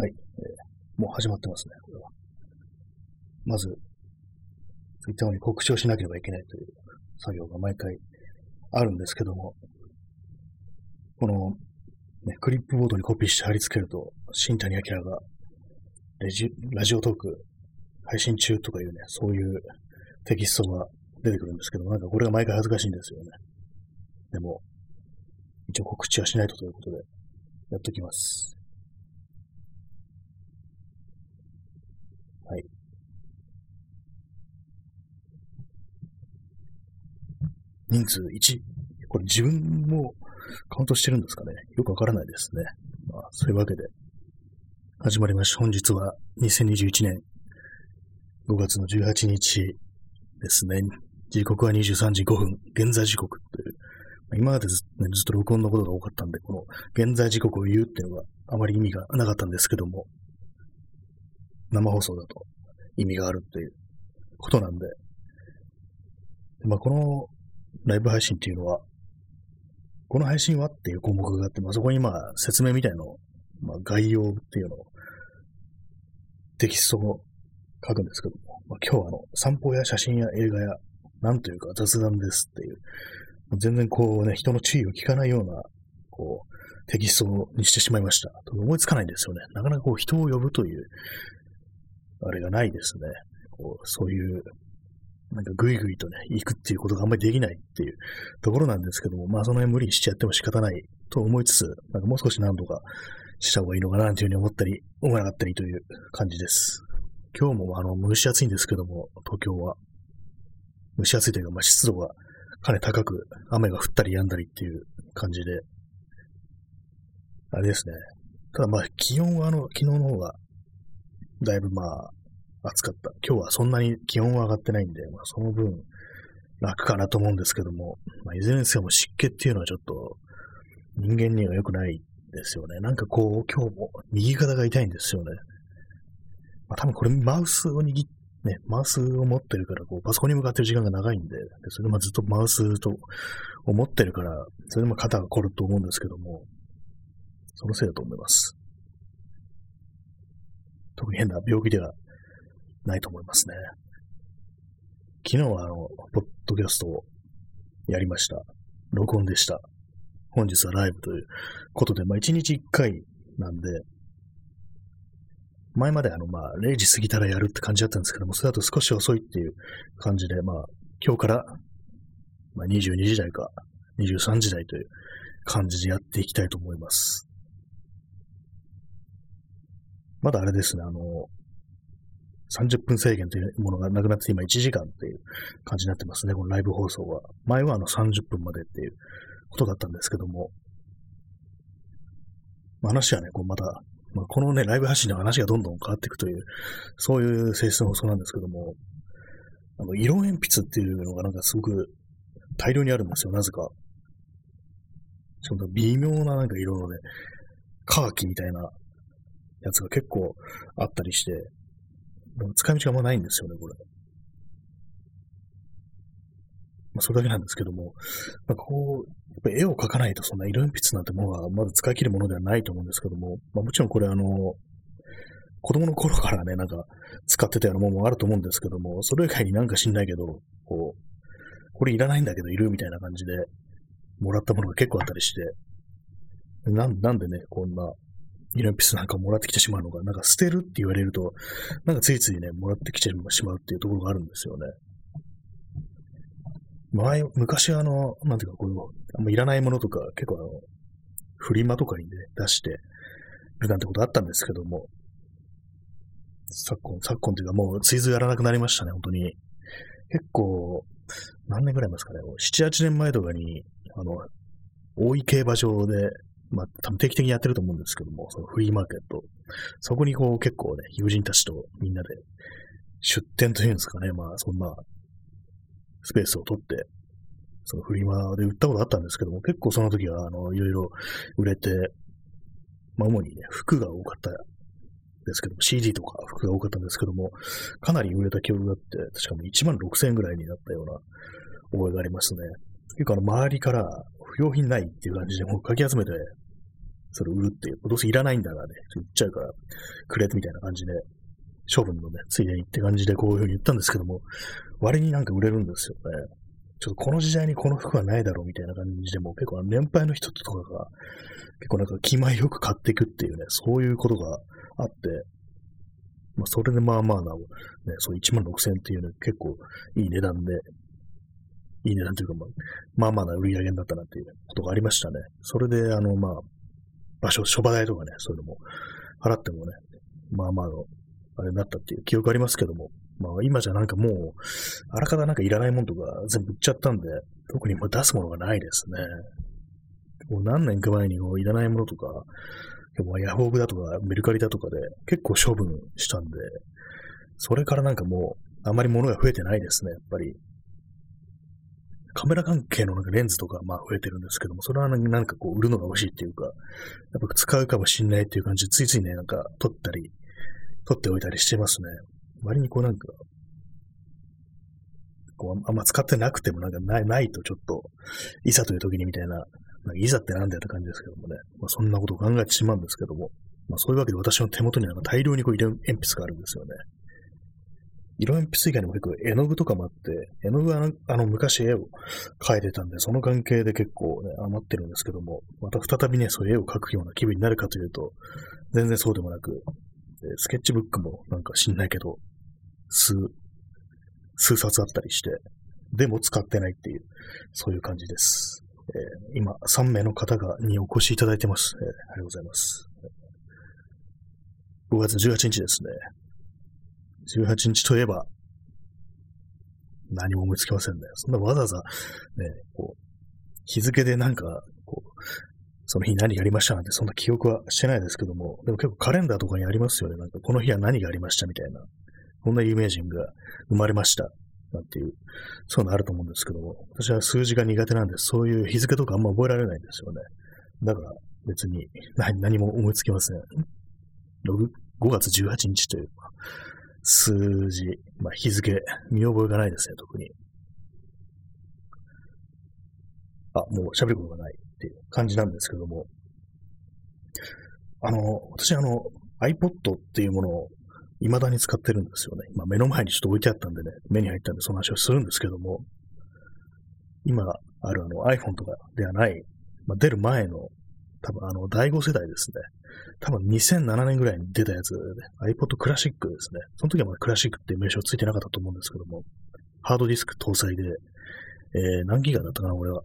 はい、えーもう始まってますね、これは。まず、ツイッターに告知をしなければいけないという作業が毎回あるんですけども、この、ね、クリップボードにコピーして貼り付けると、新谷明がレジラジオトーク配信中とかいうね、そういうテキストが出てくるんですけども、なんかこれが毎回恥ずかしいんですよね。でも、一応告知はしないとということで、やっときます。はい。人数1。これ自分もカウントしてるんですかねよくわからないですね。まあ、そういうわけで、始まりました。本日は2021年5月の18日ですね。時刻は23時5分、現在時刻という。今までず,、ね、ずっと録音のことが多かったんで、この現在時刻を言うっていうのがあまり意味がなかったんですけども、生放送だと意味があるっていうことなんで、まあ、このライブ配信っていうのは、この配信はっていう項目があって、まあ、そこにまあ説明みたいの、まあ、概要っていうのをテキストを書くんですけども、まあ、今日はあの散歩や写真や映画やなんというか雑談ですっていう、全然こうね、人の注意を聞かないような、こう、テキストにしてしまいました。思いつかないんですよね。なかなかこう人を呼ぶという、あれがないですね。こうそういう、なんかぐいぐいとね、行くっていうことがあんまりできないっていうところなんですけども、まあその辺無理しちゃっても仕方ないと思いつつ、なんかもう少し何度かした方がいいのかなというふうに思ったり、思わなかったりという感じです。今日もあの蒸し暑いんですけども、東京は。蒸し暑いというか、まあ湿度がかなり高く、雨が降ったり止んだりっていう感じで、あれですね。ただまあ気温はあの、昨日の方がだいぶまあ、暑かった。今日はそんなに気温は上がってないんで、まあ、その分、楽かなと思うんですけども、まあ、いずれにせよ湿気っていうのはちょっと、人間には良くないですよね。なんかこう、今日も右肩が痛いんですよね。まあ、多分これマウスを握っね、マウスを持ってるから、こう、パソコンに向かってる時間が長いんで、でそれでまあずっとマウスと思ってるから、それでまあ肩が凝ると思うんですけども、そのせいだと思います。特に変な病気ではないと思いますね。昨日はあの、ポッドキャストをやりました。録音でした。本日はライブということで、まあ1日1回なんで、前まであの、まあ0時過ぎたらやるって感じだったんですけども、それだと少し遅いっていう感じで、まあ今日から、まあ、22時台か23時台という感じでやっていきたいと思います。まだあれですね、あの、30分制限というものがなくなって今1時間っていう感じになってますね、このライブ放送は。前はあの30分までっていうことだったんですけども、話はね、こうまた、まあ、このね、ライブ配信の話がどんどん変わっていくという、そういう性質の放送なんですけども、あの、色鉛筆っていうのがなんかすごく大量にあるんですよ、なぜか。しかも微妙ななんか色のね、カーキみたいなやつが結構あったりして、でも使い道があんまないんですよね、これ。まあ、それだけなんですけども、まあ、こう、やっぱ絵を描かないとそんな色鉛筆なんてものはまず使い切るものではないと思うんですけども、まあ、もちろんこれあの、子供の頃からね、なんか使ってたようなものもあると思うんですけども、それ以外になんか知んないけど、こう、これいらないんだけどいるみたいな感じで、もらったものが結構あったりして、なんなんでね、こんな色鉛筆なんかもらってきてしまうのか、なんか捨てるって言われると、なんかついついね、もらってきてしまうっていうところがあるんですよね。前、昔あの、なんていうか、こういう、あんまいらないものとか、結構あの、フリマとかにね、出してるなんてことあったんですけども、昨今、昨今というかもう、ツイズやらなくなりましたね、本当に。結構、何年ぐらい前ですかね、7、8年前とかに、あの、大井競馬場で、まあ、多分定期的にやってると思うんですけども、そのフリーマーケット。そこにこう結構ね、友人たちとみんなで出店というんですかね、まあそんなスペースを取って、そのフリマで売ったことあったんですけども、結構その時は、あの、いろいろ売れて、まあ主にね、服が多かったですけども、CD とか服が多かったんですけども、かなり売れた記憶があって、確かも1万6000円ぐらいになったような覚えがありますね。結構あの、周りから不要品ないっていう感じでもうかき集めてそれを売るっていう。どうせいらないんだからね、売っちゃうから、くれみたいな感じで、処分のね、ついでにって感じでこういうふうに言ったんですけども、割になんか売れるんですよね。ちょっとこの時代にこの服はないだろうみたいな感じで。も結構年配の人とかが結構なんか気前よく買っていくっていうね、そういうことがあって、まあそれでまあまあな、ね、そう1万6000円っていうね、結構いい値段で、いい値段というかまあ、まあまあな売り上げになったなっていうことがありましたね。それであのまあ、場所、諸場代とかね、そういうのも払ってもね、まあまあの、あれになったっていう記憶ありますけども、まあ今じゃなんかもう、あらかたなんかいらないものとか全部売っちゃったんで、特にもう出すものがないですね。もう何年か前にもういらないものとか、もヤフオクだとかメルカリだとかで結構処分したんで、それからなんかもうあまり物が増えてないですね、やっぱり。カメラ関係のなんかレンズとかまあ増えてるんですけども、それはなんかこう売るのが欲しいっていうか、やっぱ使うかもしんないっていう感じで、ついついね、なんか撮ったり、撮っておいたりしてますね。割にこうなんか、こうあんま使ってなくてもなんかないないとちょっと、いざという時にみたいな、いざってなんだよって感じですけどもね、まあ、そんなことを考えてしまうんですけども、まあ、そういうわけで私の手元になんか大量にこう色鉛筆があるんですよね。色鉛筆以外にも結構絵の具とかもあって、絵の具はあの昔絵を描いてたんで、その関係で結構ね、余ってるんですけども、また再びね、そういう絵を描くような気分になるかというと、全然そうでもなく、スケッチブックもなんか知んないけど、数、数冊あったりして、でも使ってないっていう、そういう感じです。えー、今、3名の方がにお越しいただいてます。えー、ありがとうございます。5月18日ですね。18日といえば、何も思いつきませんね。そんなわざわざ、ね、こう、日付でなんか、こう、その日何がありましたなんて、そんな記憶はしてないですけども、でも結構カレンダーとかにありますよね。なんか、この日は何がありましたみたいな。こんな有名人が生まれました。なんていう、そういうのあると思うんですけども、私は数字が苦手なんで、そういう日付とかあんま覚えられないんですよね。だから別に何何も思いつきません。5月18日という数字、まあ、日付、見覚えがないですね、特に。あ、もう喋ることがないっていう感じなんですけども。あの、私あの、iPod っていうものを未だに使ってるんですよね。今目の前にちょっと置いてあったんでね、目に入ったんでその話をするんですけども、今あるあの iPhone とかではない、まあ、出る前の、多分あの第5世代ですね。多分2007年ぐらいに出たやつ、ね、iPod クラシックですね。その時はまだクラシックって名称ついてなかったと思うんですけども、ハードディスク搭載で、えー、何ギガだったかな、俺は。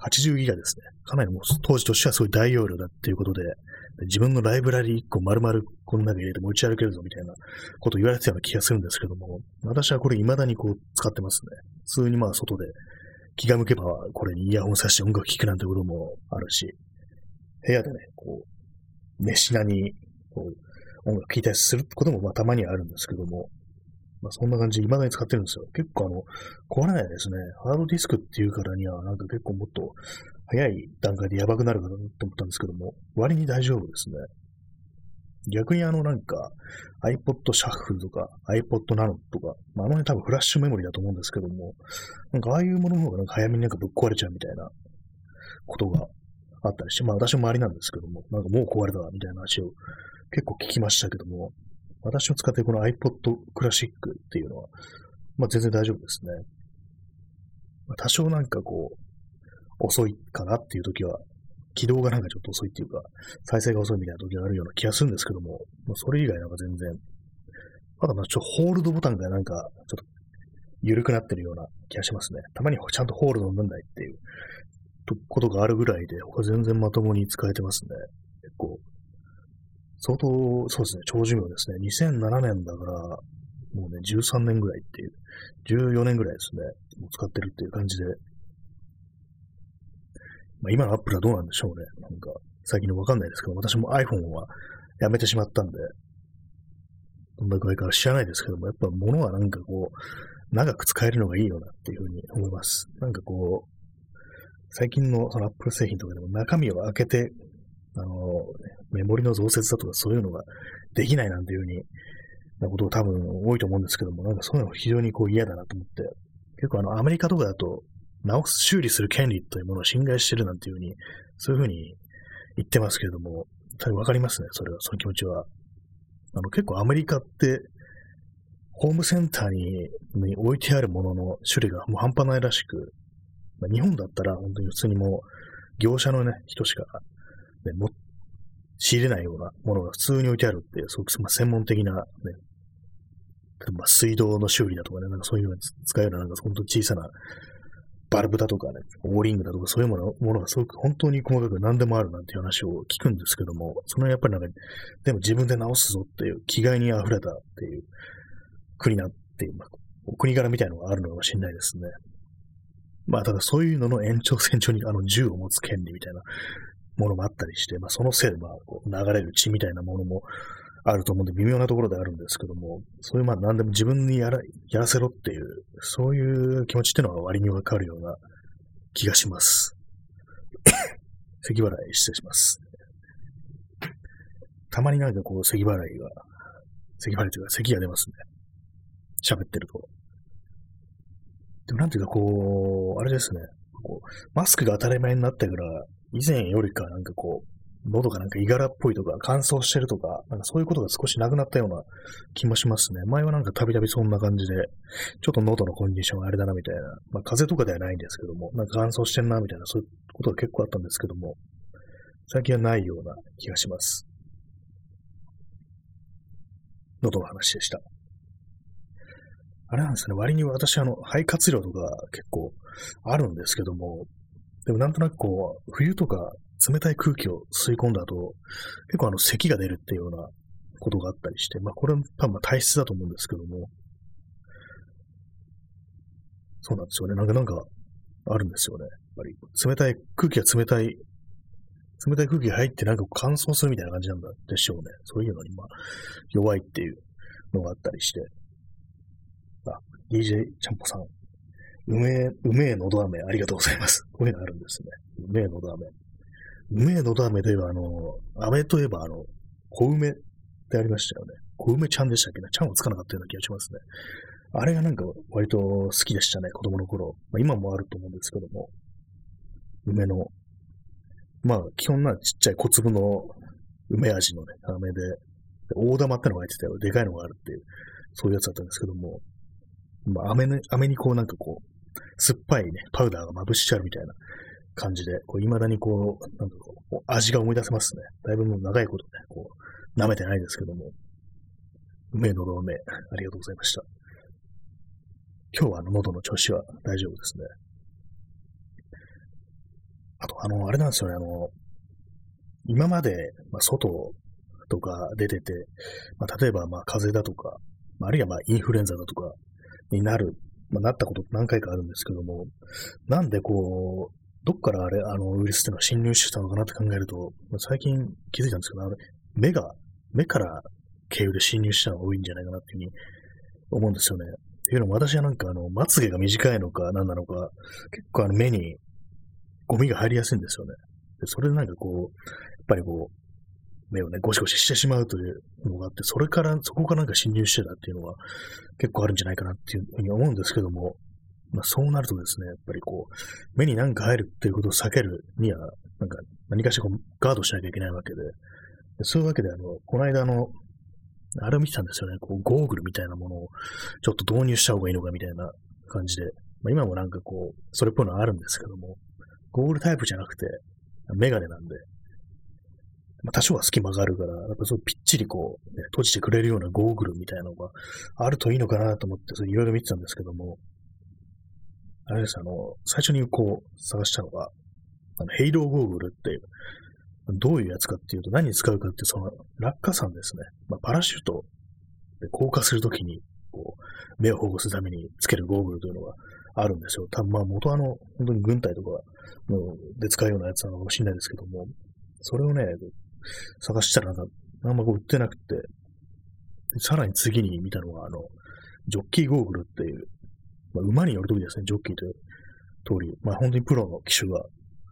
80ギガですね。かなりもう当時としてはすごい大容量だっていうことで、自分のライブラリー1個丸々この中に入れて持ち歩けるぞみたいなことを言われてたような気がするんですけども、私はこれ未だにこう使ってますね。普通にまあ外で気が向けばこれにイヤホンさして音楽聴くなんてこともあるし、部屋でね、こう、熱しなにこう音楽聴いたりすることもまあたまにあるんですけども、まあそんな感じで未だに使ってるんですよ。結構あの、壊れないですね。ハードディスクっていうからにはなんか結構もっと早い段階でやばくなるかなと思ったんですけども、割に大丈夫ですね。逆にあのなんか iPod シャッフルとか iPod Nano とか、まあ、あの辺多分フラッシュメモリだと思うんですけども、なんかああいうものの方がなんか早めになんかぶっ壊れちゃうみたいなことがあったりして、まあ私も周りなんですけども、なんかもう壊れたみたいな話を結構聞きましたけども、私の使っているこの iPod クラシックっていうのは、まあ全然大丈夫ですね。まあ、多少なんかこう、遅いかなっていう時は、起動がなんかちょっと遅いっていうか、再生が遅いみたいな時があるような気がするんですけども、まあ、それ以外なんか全然、まだまあちょホールドボタンがなんかちょっと緩くなってるような気がしますね。たまにちゃんとホールドを飲んないっていうことがあるぐらいで、他全然まともに使えてますね。結構、相当、そうですね、長寿命ですね。2007年だから、もうね、13年ぐらいっていう、14年ぐらいですね、もう使ってるっていう感じで、まあ、今のアップルはどうなんでしょうね。なんか、最近のわかんないですけど、私も iPhone はやめてしまったんで、どんな具合か知らないですけども、やっぱ物はなんかこう、長く使えるのがいいよなっていうふうに思います。なんかこう、最近のその Apple 製品とかでも中身を開けて、あの、メモリの増設だとかそういうのができないなんていうふうに、なこと多分多いと思うんですけども、なんかそういうの非常にこう嫌だなと思って、結構あのアメリカとかだと直す、修理する権利というものを侵害してるなんていうふうに、そういうふうに言ってますけれども、多分わかりますね、それは、その気持ちは。あの、結構アメリカって、ホームセンターにに置いてあるものの種類がもう半端ないらしく、まあ、日本だったら本当に普通にもう業者のね、人しか、ね、も仕入れないようなものが普通に置いてあるっていう、すごく、まあ、専門的な、ね、まあ、水道の修理だとかね、なんかそういうのに使えるような、なんか本当に小さなバルブだとかね、オーリングだとかそういうものものがすごく本当に細かく何でもあるなんていう話を聞くんですけども、そのやっぱりなんか、でも自分で直すぞっていう気概に溢れたっていう国なっていう、まあ、お国柄みたいのがあるのかもしれないですね。まあ、ただそういうのの延長線上にあの銃を持つ権利みたいなものもあったりして、まあ、そのせいで、まあ、こう流れる血みたいなものもあると思うんで、微妙なところであるんですけども、そういう、まあ、何でも自分にやらやらせろっていう、そういう気持ちっていうのは割にわかるような気がします。咳払い失礼します。たまになんかこう、咳払いが、咳払いというか、咳が出ますね。喋ってると。でもなんていうかこう、あれですね。こうマスクが当たり前になってから、以前よりかなんかこう、喉がなんかいがらっぽいとか、乾燥してるとか、なんかそういうことが少しなくなったような気もしますね。前はなんかたびたびそんな感じで、ちょっと喉のコンディションあれだなみたいな、まあ風邪とかではないんですけども、なんか乾燥してんなみたいな、そういうことが結構あったんですけども、最近はないような気がします。喉の話でした。あれなんですね、割に私、あの、肺活量とか結構あるんですけども、でもなんとなくこう、冬とか冷たい空気を吸い込んだ後、結構あの、咳が出るっていうようなことがあったりして、まあこれは多分体質だと思うんですけども、そうなんですよね。なんか、なんか、あるんですよね。やっぱり、冷たい、空気が冷たい、冷たい空気が入ってなんか乾燥するみたいな感じなんだでしょうね。そういうのに、まあ、弱いっていうのがあったりして。あ、DJ ちゃんぽさん。うめえ、うめえのど飴ありがとうございます。こういうのあるんですね。うめえのど飴。うめえのど飴といえば、あの、飴といえば、あの、小梅ってありましたよね。小梅ちゃんでしたっけね？ちゃんはつかなかったような気がしますね。あれがなんか割と好きでしたね、子供の頃。まあ、今もあると思うんですけども。梅の、まあ、基本なちっちゃい小粒の梅味のね、飴で、大玉ってのが入ってたよ。でかいのがあるっていう、そういうやつだったんですけども、まあ、飴に、飴にこうなんかこう、酸っぱいね、パウダーがまぶしてあるみたいな感じで、こう、未だにこう、なんかこう、味が思い出せますね。だいぶもう長いことね、こう、舐めてないですけども。うめえ喉のめありがとうございました。今日はあの喉の調子は大丈夫ですね。あと、あの、あれなんですよね、あの、今まで、まあ、外とか出てて、まあ、例えば、まあ、風邪だとか、まああるいは、まあ、インフルエンザだとかになる、まあ、なったこと何回かあるんですけども、なんでこう、どっからあれ、あの、ウイルスっていうのは侵入してたのかなって考えると、最近気づいたんですけど、あれ、目が、目から経由で侵入したのが多いんじゃないかなっていうふうに思うんですよね。っていうのも私はなんかあの、まつげが短いのか何なのか、結構あの目にゴミが入りやすいんですよね。でそれでなんかこう、やっぱりこう、目をね、ゴシゴシしてしまうというのがあって、それから、そこからなんか侵入してたっていうのは結構あるんじゃないかなっていうふうに思うんですけども、まあ、そうなるとですね、やっぱりこう、目に何か入るっていうことを避けるには、なんか何かしらこうガードしなきゃいけないわけで、でそういうわけで、あの、この間の、あれを見てたんですよね、こう、ゴーグルみたいなものをちょっと導入した方がいいのかみたいな感じで、まあ、今もなんかこう、それっぽいのはあるんですけども、ゴーグルタイプじゃなくて、メガネなんで、まあ、多少は隙間があるから、やっぱそうぴっちりこう、ね、閉じてくれるようなゴーグルみたいなのがあるといいのかなと思って、いろいろ見てたんですけども、あれです、あの、最初にこう、探したのが、あの、ヘイローゴーグルっていう、どういうやつかっていうと、何に使うかって、その、落下傘ですね。まあ、パラシュートで降下するときに、こう、目を保護するためにつけるゴーグルというのがあるんですよ。多分まあ元あの、本当に軍隊とかので使うようなやつなのかもしれないですけども、それをね、探したらなんか、あんまこう売ってなくて、さらに次に見たのが、あの、ジョッキーゴーグルっていう、まあ、馬によるときですね、ジョッキーという通り、まあ本当にプロの機種が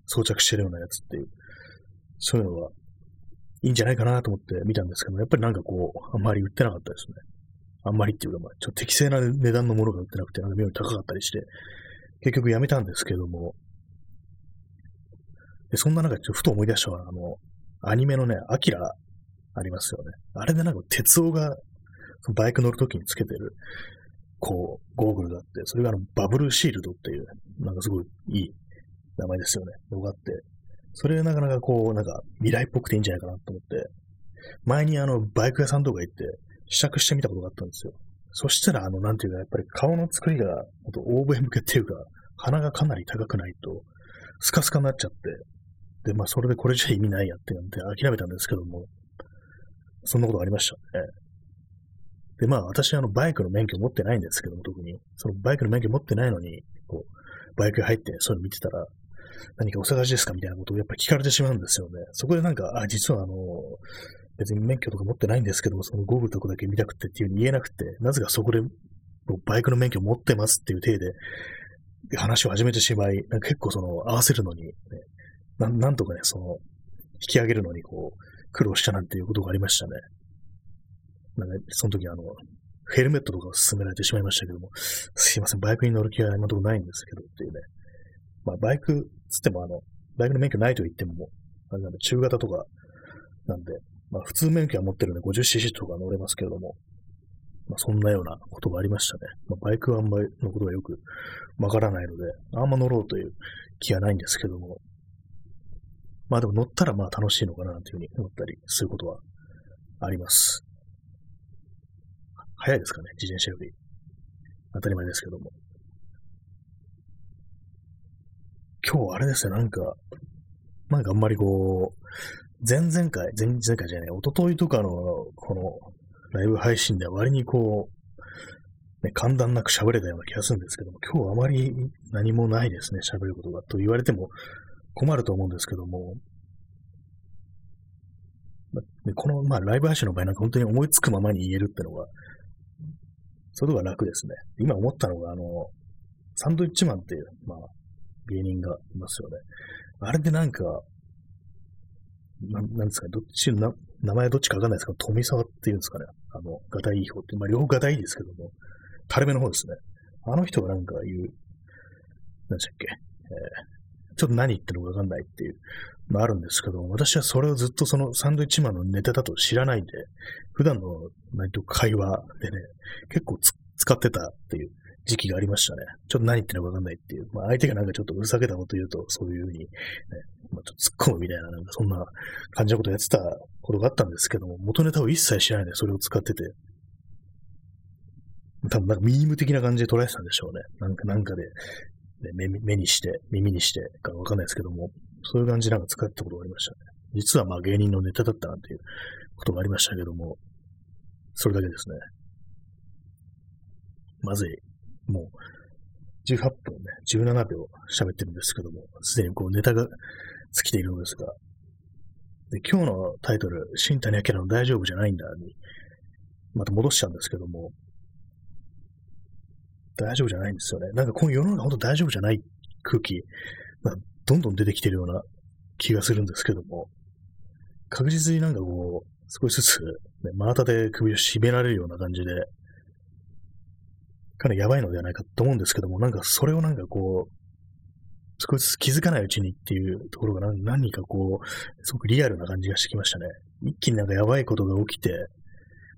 装着してるようなやつっていう、そういうのがいいんじゃないかなと思って見たんですけどやっぱりなんかこう、あんまり売ってなかったですね。あんまりっていうか、まあ、ちょっと適正な値段のものが売ってなくて、なんか妙に高かったりして、結局やめたんですけども、でそんな中、ちょっとふと思い出したのは、あの、アニメのね、アキラありますよね。あれでなんか鉄夫がバイク乗るときにつけてる、こう、ゴーグルがあって、それがあの、バブルシールドっていう、なんかすごいいい名前ですよね。のがあって、それなかなかこう、なんか未来っぽくていいんじゃないかなと思って、前にあの、バイク屋さんとか行って、試着してみたことがあったんですよ。そしたら、あの、なんていうか、やっぱり顔の作りが、ほんと欧米向けっていうか、鼻がかなり高くないと、スカスカになっちゃって、で、まあ、それでこれじゃ意味ないやってなんで諦めたんですけども、そんなことありましたね。で、まあ、私、あの、バイクの免許持ってないんですけども、特に。そのバイクの免許持ってないのに、こう、バイク入って、そういうの見てたら、何かお探しですかみたいなことをやっぱ聞かれてしまうんですよね。そこでなんか、あ、実はあの、別に免許とか持ってないんですけども、そのゴーグルとかだけ見たくてっていうふうに言えなくて、なぜかそこで、バイクの免許持ってますっていう体で、話を始めてしまい、なんか結構その、合わせるのに、ね、ななんとかね、その、引き上げるのにこう、苦労したなんていうことがありましたね。なんか、その時あの、ヘルメットとかを勧められてしまいましたけども、すいません、バイクに乗る気は今のところないんですけどっていうね。まあ、バイクつってもあの、バイクの免許ないと言っても、あれなんで、中型とかなんで、まあ、普通免許は持ってるんで 50cc とか乗れますけれども、まあ、そんなようなことがありましたね。まあ、バイクはあんまりのことがよくわからないので、あんま乗ろうという気はないんですけども、まあでも乗ったらまあ楽しいのかなというふうに思ったりすることはあります。早いですかね、自転車より。当たり前ですけども。今日あれですね、なんか、なんかあんまりこう、前々回、前々回じゃない、一昨日とかの、この、ライブ配信では割にこう、ね、簡単なく喋れたような気がするんですけども、今日あまり何もないですね、喋ることが。と言われても困ると思うんですけども、この、まあ、ライブ配信の場合なんか本当に思いつくままに言えるってのが、それは楽ですね。今思ったのが、あの、サンドイッチマンっていう、まあ、芸人がいますよね。あれでなんか、ななんですかね、どっちな、名前どっちかわかんないですけど、富沢っていうんですかね。あの、ガタイいい方って、まあ、両方ガタイいいですけども、垂れ目の方ですね。あの人がなんか言う、何でしたっけ、えー、ちょっと何言ってるのかわかんないっていうのああるんですけど、私はそれをずっとそのサンドイッチマンのネタだと知らないんで、普段の何と会話でね、結構使ってたっていう時期がありましたね。ちょっと何言ってるのかわかんないっていう。まあ、相手がなんかちょっとうるさげたこと言うと、そういうふうに、ね、まあ、ちょっと突っ込むみたいな、なんかそんな感じのことやってたことがあったんですけども、元ネタを一切知らないでそれを使ってて、多分なんかミーム的な感じで捉えてたんでしょうね。なんか、なんかで、ね、目目にして、耳にしてかわかんないですけども、そういう感じなんか使ったことがありましたね。実はまあ芸人のネタだったなんていうことがありましたけども、それだけですね。まずい。もう、18分ね、17秒喋ってるんですけども、すでにこうネタが尽きているのですが、で今日のタイトル、新谷明の大丈夫じゃないんだに、また戻しちゃうんですけども、大丈夫じゃないんですよね。なんかこの世の中本当大丈夫じゃない空気、まあ、どんどん出てきてるような気がするんですけども、確実になんかこう、少しずつ、ね、真綿で首を絞められるような感じで、かなりやばいのではないかと思うんですけども、なんかそれをなんかこう、少しずつ気づかないうちにっていうところが何かこう、すごくリアルな感じがしてきましたね。一気になんかやばいことが起きて、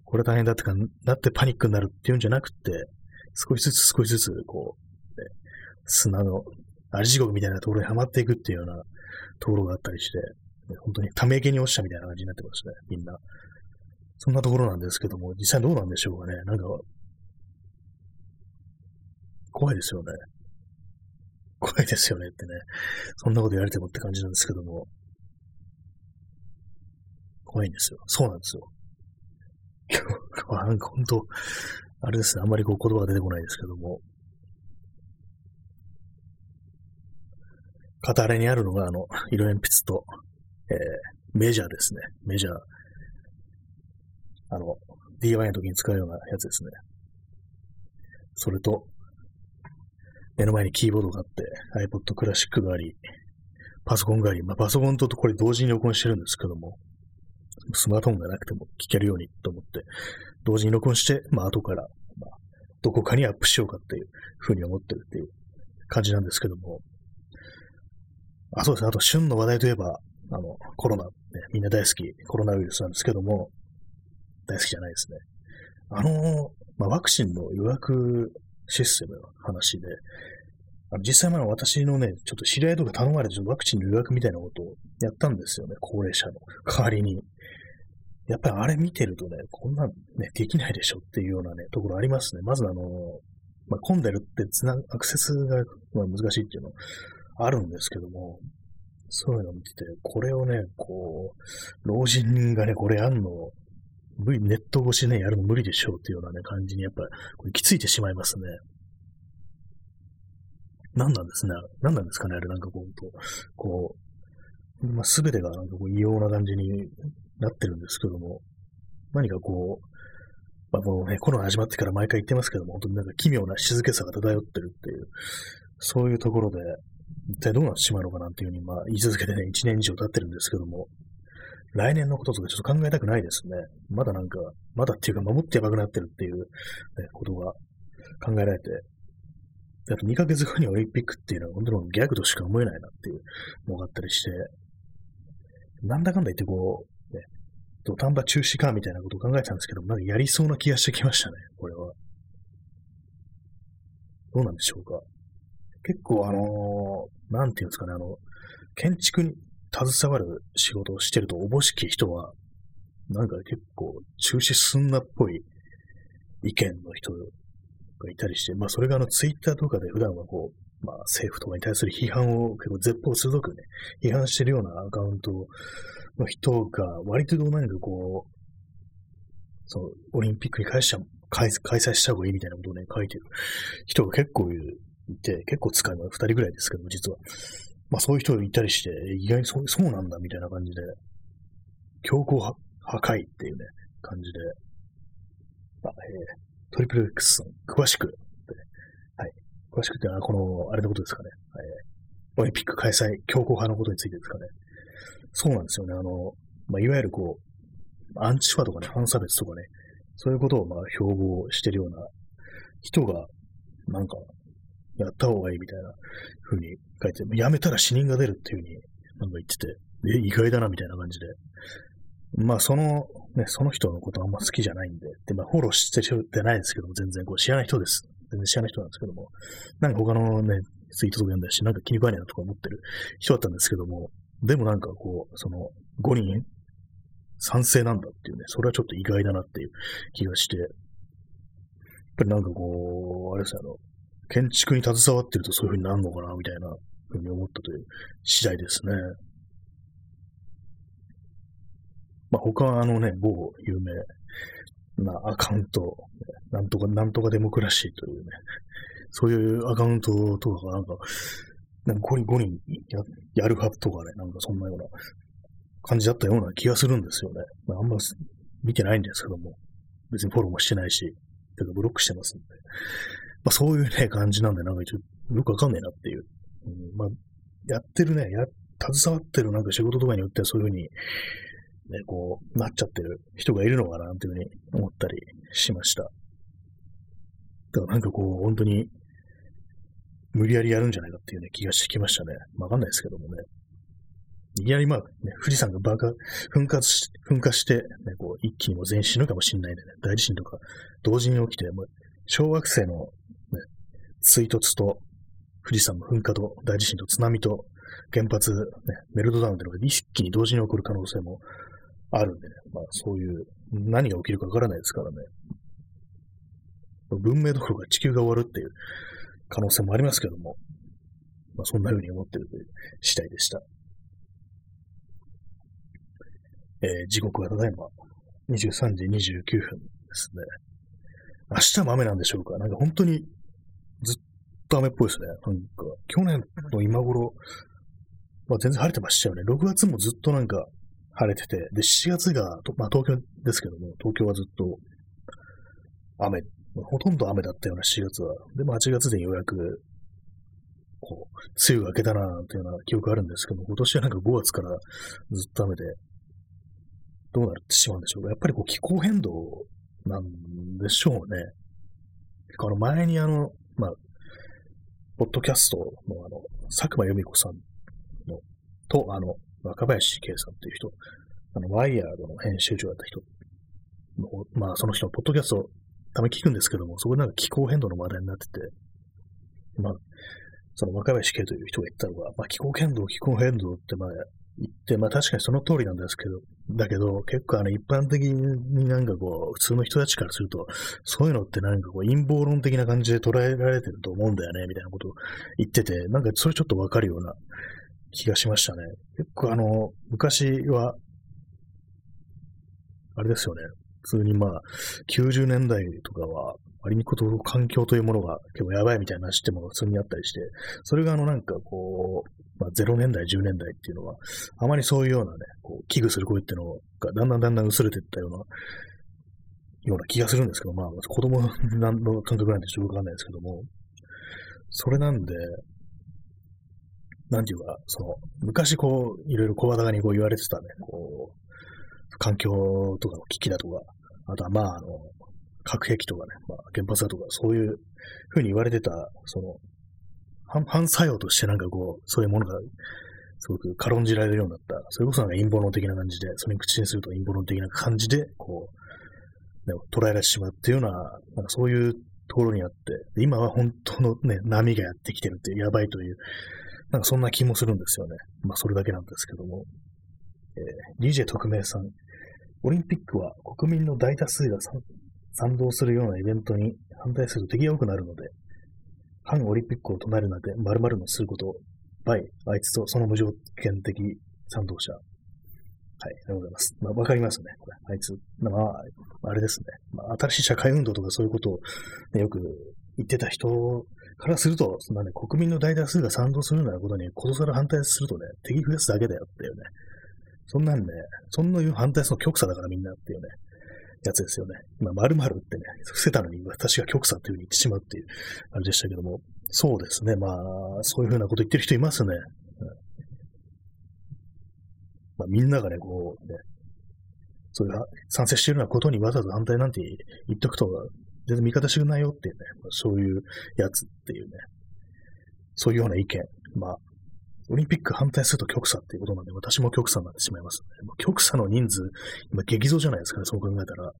これ大変だってか、なってパニックになるっていうんじゃなくて、少しずつ少しずつ、こう、ね、砂のあり地獄みたいなところにはまっていくっていうようなところがあったりして、ね、本当にため池に落ちたみたいな感じになってますね、みんな。そんなところなんですけども、実際どうなんでしょうかね。なんか、怖いですよね。怖いですよねってね。そんなこと言われてもって感じなんですけども。怖いんですよ。そうなんですよ。今日はなんか本当、あれですね。あんまりこう言葉が出てこないですけども。片荒れにあるのが、あの、色鉛筆と、えー、メジャーですね。メジャー。あの、DIY の時に使うようなやつですね。それと、目の前にキーボードがあって、iPod クラシックがあり、パソコンがあり、まあ、パソコンとこれ同時に録音してるんですけども、スマートフォンがなくても聞けるようにと思って、同時に録音して、まあ、後から、まあ、どこかにアップしようかっていうふうに思ってるっていう感じなんですけども、あ、そうですね。あと、旬の話題といえば、あの、コロナ、ね、みんな大好き、コロナウイルスなんですけども、大好きじゃないですね。あの、まあ、ワクチンの予約システムの話で、あの実際まだ私のね、ちょっと知り合いとか頼まれてワクチンの予約みたいなことをやったんですよね、高齢者の代わりに。やっぱりあれ見てるとね、こんなね、できないでしょっていうようなね、ところありますね。まずあの、まあ、混んでるってつな、アクセスがまあ難しいっていうのあるんですけども、そういうのを見てて、これをね、こう、老人がね、これやんの、無理、ネット越しね、やるの無理でしょうっていうようなね、感じに、やっぱり、これ、きついてしまいますね。何なんですね？何なんですかね、あれ、なんかこう、こう、まあ、すべてがなんかこう異様な感じになってるんですけども、何かこう、まあもうね、コロナ始まってから毎回言ってますけども、本当になんか奇妙な静けさが漂ってるっていう、そういうところで、一体どうなってしまうのかなっていうふうに、まあ言い続けてね、1年以上経ってるんですけども、来年のこととかちょっと考えたくないですね。まだなんか、まだっていうか守ってやばくなってるっていう、ね、ことが考えられて、あと2ヶ月後にオリンピックっていうのは本当にギャグとしか思えないなっていうのがあったりして、なんだかんだ言ってこう、ね、土壇場中止かみたいなことを考えてたんですけど、なんかやりそうな気がしてきましたね、これは。どうなんでしょうか。結構あのー、なんていうんですかね、あの、建築に携わる仕事をしてるとおぼしき人は、なんか結構中止すんなっぽい意見の人がいたりして、まあそれがあのツイッターとかで普段はこう、まあ政府とかに対する批判を結構絶法鋭くね、批判してるようなアカウントの人が割と何かこう、そのオリンピックに開催開催した方がいいみたいなことをね、書いてる人が結構いて、結構使いの二人ぐらいですけども、実は。まあそういう人がいたりして、意外にそうそうなんだみたいな感じで、強行破壊っていうね、感じで、まあえー、トリプル X さん、詳しく、はい。詳しくってのは、この、あれのことですかね。はい。オリンピック開催、強行派のことについてですかね。そうなんですよね。あの、まあ、いわゆるこう、アンチファとかね、反差別とかね、そういうことをまあ標榜してるような人が、なんか、やった方がいいみたいな風に書いて、やめたら死人が出るっていう風になんか言ってて、え、意外だなみたいな感じで、まあ、その、ね、その人のことあんま好きじゃないんで、で、まあ、フォローしてる人ってないですけども、全然こう知らない人です。全然知らない人なんですけども、なんか他のね、ツイートとか読んだし、なんか気に食わねえなとか思ってる人だったんですけども、でもなんかこう、その、5人賛成なんだっていうね、それはちょっと意外だなっていう気がして、やっぱりなんかこう、あれですよ、あの、建築に携わってるとそういう風になるのかな、みたいなふうに思ったという次第ですね。まあ、他はあのね、某有名なアカウント、なんとか、なんとかデモクラシーというね、そういうアカウントとかがなんか、なんか5人、5人ややる派とかね、なんかそんなような感じだったような気がするんですよね。まあ、あんま見てないんですけども、別にフォローもしてないし、てかブロックしてますんで。まあそういうね、感じなんで、なんかちょよくわかんねえなっていう。うん、まあ、やってるね、や、携わってるなんか仕事とかによってはそういうふうにね、こう、なっちゃってる人がいるのかな、というふうに思ったりしました。だからなんかこう、本当に、無理やりやるんじゃないかっていうね、気がしてきましたね。わかんないですけどもね。いきなりまあ、ね、富士山がバカ、噴火し、噴火して、ね、こう、一気にも全員死ぬかもしれないんでね、大地震とか同時に起きて、もう小学生の、ね、追突と、富士山の噴火と大地震と津波と原発、ね、メルトダウンっていうのが一気に同時に起こる可能性もあるんでね、まあそういう、何が起きるかわからないですからね。文明どころか地球が終わるっていう可能性もありますけども、まあそんな風に思ってるという次第でした。えー、時刻はただいま23時29分ですね。明日も雨なんでしょうか？なんか本当にずっと雨っぽいですね。なんか去年の今頃、まあ、全然晴れてましたよね。6月もずっとなんか晴れてて、で、7月が、まあ東京ですけども、東京はずっと雨、ほとんど雨だったような7月は。で、も8月でようやく、こう、梅雨が明けたなーっていうような記憶があるんですけども、今年はなんか5月からずっと雨で、どうなってしまうんでしょうか。やっぱりこう気候変動なんでしょうね。あの前にあの、まあ、ポッドキャストのあの、佐久間由美子さんの、と、あの、若林圭さんっていう人、あの、ワイヤードの編集長だった人、まあ、その人のポッドキャスト、たまに聞くんですけども、そこでなんか気候変動の話題になってて、まあ、その若林圭という人が言ったのが、まあ、気候変動、気候変動って、まあ、言って、まあ確かにその通りなんですけど、だけど、結構あの一般的になんかこう、普通の人たちからすると、そういうのってなんかこう陰謀論的な感じで捉えられてると思うんだよね、みたいなことを言ってて、なんかそれちょっとわかるような気がしましたね。結構あの、昔は、あれですよね。普通にまあ、90年代とかは、割にこと環境というものが結構やばいみたいな話ってものが普通にあったりして、それがあのなんかこう、まあ、0年代、10年代っていうのは、あまりそういうようなね、こう危惧する声っていうのがだんだんだんだん薄れていったような、ような気がするんですけど、まあ、子供の感覚なんでちょっとわかんないですけども、それなんで、なんていうか、その、昔こう、いろいろ声高にこう言われてたね、こう、環境とかの危機だとか、あとはまあ、あの、核兵器とかね、まあ、原発だとか、そういうふうに言われてた、その、反反作用としてなんかこう、そういうものがすごく軽んじられるようになった、それこそなんか陰謀論的な感じで、それに口にすると陰謀論的な感じで、こう、ね、捉えられてしまうっていうような、なんかそういうところにあって、今は本当のね、波がやってきてるっていう、やばいという、なんかそんな気もするんですよね。まあそれだけなんですけども。えー、DJ 特命さん。オリンピックは国民の大多数が賛同するようなイベントに反対すると敵が多くなるので、反オリンピックを唱えるなんて〇〇のすること、バイ、あいつとその無条件的賛同者。はい、ありがとうございます。まあ、わかりますね。これ、あいつ。まあ、あれですね。まあ、新しい社会運動とかそういうことを、ね、よく言ってた人からすると、そんなね、国民の大多数が賛同するようなことに、ことさら反対するとね、敵増やすだけだよっていうね。そんなんね、そんな反対するの極左だからみんなっていうね。やつですよね。まあ、〇〇ってね、伏せたのに私が極左っていう風に言ってしまうっていう、あれでしたけども、そうですね。まあ、そういうふうなこと言ってる人いますね。うん、まあ、みんながね、こう、ね、そういう賛成しているようなことにわざわざ反対なんて言っとくと、全然味方してくないよっていうね、そういうやつっていうね、そういうような意見。まあ、オリンピック反対すると極左っていうことなんで、私も極左になってしまいます、ね。極左の人数、今激増じゃないですかね、そう考えたら。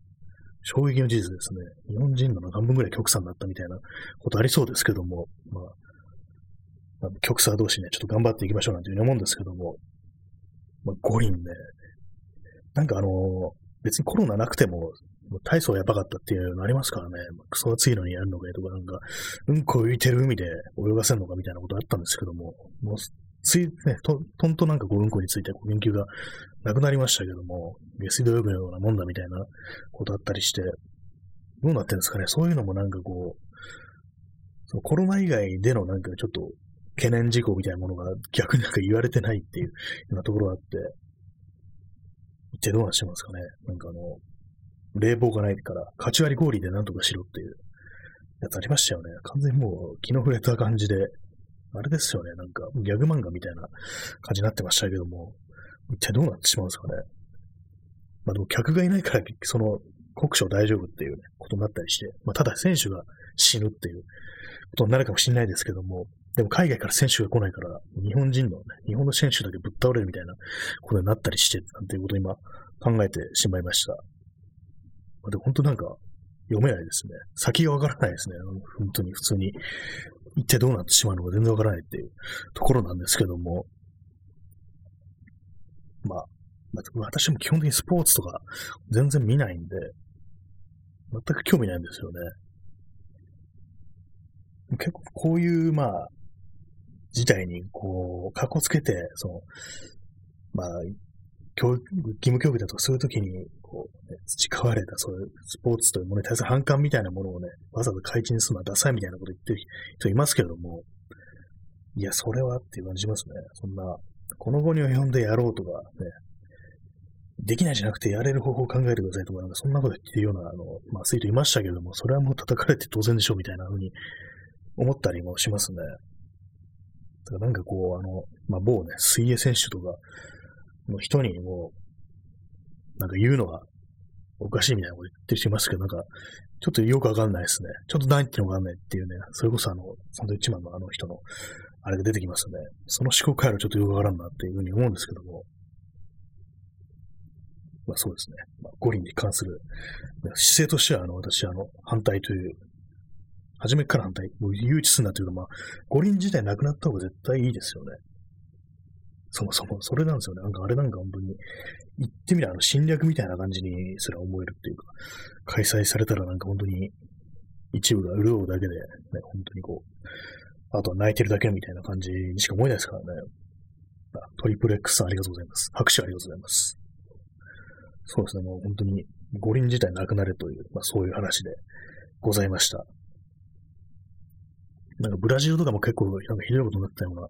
衝撃の事実ですね。日本人の半分ぐらい極左になったみたいなことありそうですけども、まあ、まあ、極左同士ね、ちょっと頑張っていきましょうなんていうふうに思うんですけども、まあ、五輪ね、なんかあのー、別にコロナなくても、体操やばかったっていうのありますからね、まあ、クソ暑いのにやるのかとか、なんか、うんこ浮いてる海で泳がせるのかみたいなことあったんですけども、もうつい、ね、と、とんとなんかこう、うんこについてこう研究がなくなりましたけども、下水道浴のようなもんだみたいなことあったりして、どうなってるんですかね。そういうのもなんかこう、そのコロナ以外でのなんかちょっと懸念事項みたいなものが逆になんか言われてないっていうようなところがあって、一体どうなってますかね。なんかあの、冷房がないから、カチ割り氷でなんとかしろっていうやつありましたよね。完全にもう気の触れた感じで、あれですよね、なんか、ギャグ漫画みたいな感じになってましたけども、一体どうなってしまうんですかね。まあでも客がいないから、その、国書大丈夫っていう、ね、ことになったりして、まあただ選手が死ぬっていうことになるかもしれないですけども、でも海外から選手が来ないから、日本人のね、日本の選手だけぶっ倒れるみたいなことになったりして、なんていうことを今考えてしまいました。で本当なんか読めないですね。先がわからないですね。本当に普通に一体どうなってしまうのか全然わからないっていうところなんですけども、まあ、まあ、私も基本的にスポーツとか全然見ないんで、全く興味ないんですよね。結構こういう、まあ、事態に、こう、格好つけて、その、まあ、教育、義務教育だとかそういう時に、こう、ね、培われたそういうスポーツというものに対する反感みたいなものをね、わざわざ開示にするのはダサいみたいなこと言ってる人いますけれども、いや、それはっていう感じしますね。そんな、この後に及んでやろうとかね、できないじゃなくてやれる方法を考えてくださいとか、なんかそんなこと言ってるような、あの、まあ、ツイートいましたけれども、それはもう叩かれて当然でしょうみたいな風に思ったりもしますね。だからなんかこう、あの、まあ、某ね、水泳選手とか、の人にもう、なんか言うのがおかしいみたいなこと言ってる人いますけど、なんか、ちょっとよくわかんないですね。ちょっと何言ってるのわかんないっていうね、それこそあの、サンドイッチマンのあの人のあれが出てきますよね。その思考回路ちょっとよくわからんなっていうふうに思うんですけども。まあそうですね。まあ、五輪に関する姿勢としては、あの、私、あの、反対という、初めから反対、もう誘致すんなというか、まあ、五輪自体なくなった方が絶対いいですよね。そもそも、それなんですよね。なんかあれなんか本当に、言ってみればあの侵略みたいな感じにすら思えるっていうか、開催されたらなんか本当に一部が潤うだけで、ね、本当にこう、あとは泣いてるだけみたいな感じにしか思えないですからね。トリプル X さんありがとうございます。拍手ありがとうございます。そうですね、もう本当に五輪自体なくなれという、まあそういう話でございました。なんかブラジルとかも結構なんかひどいことになったような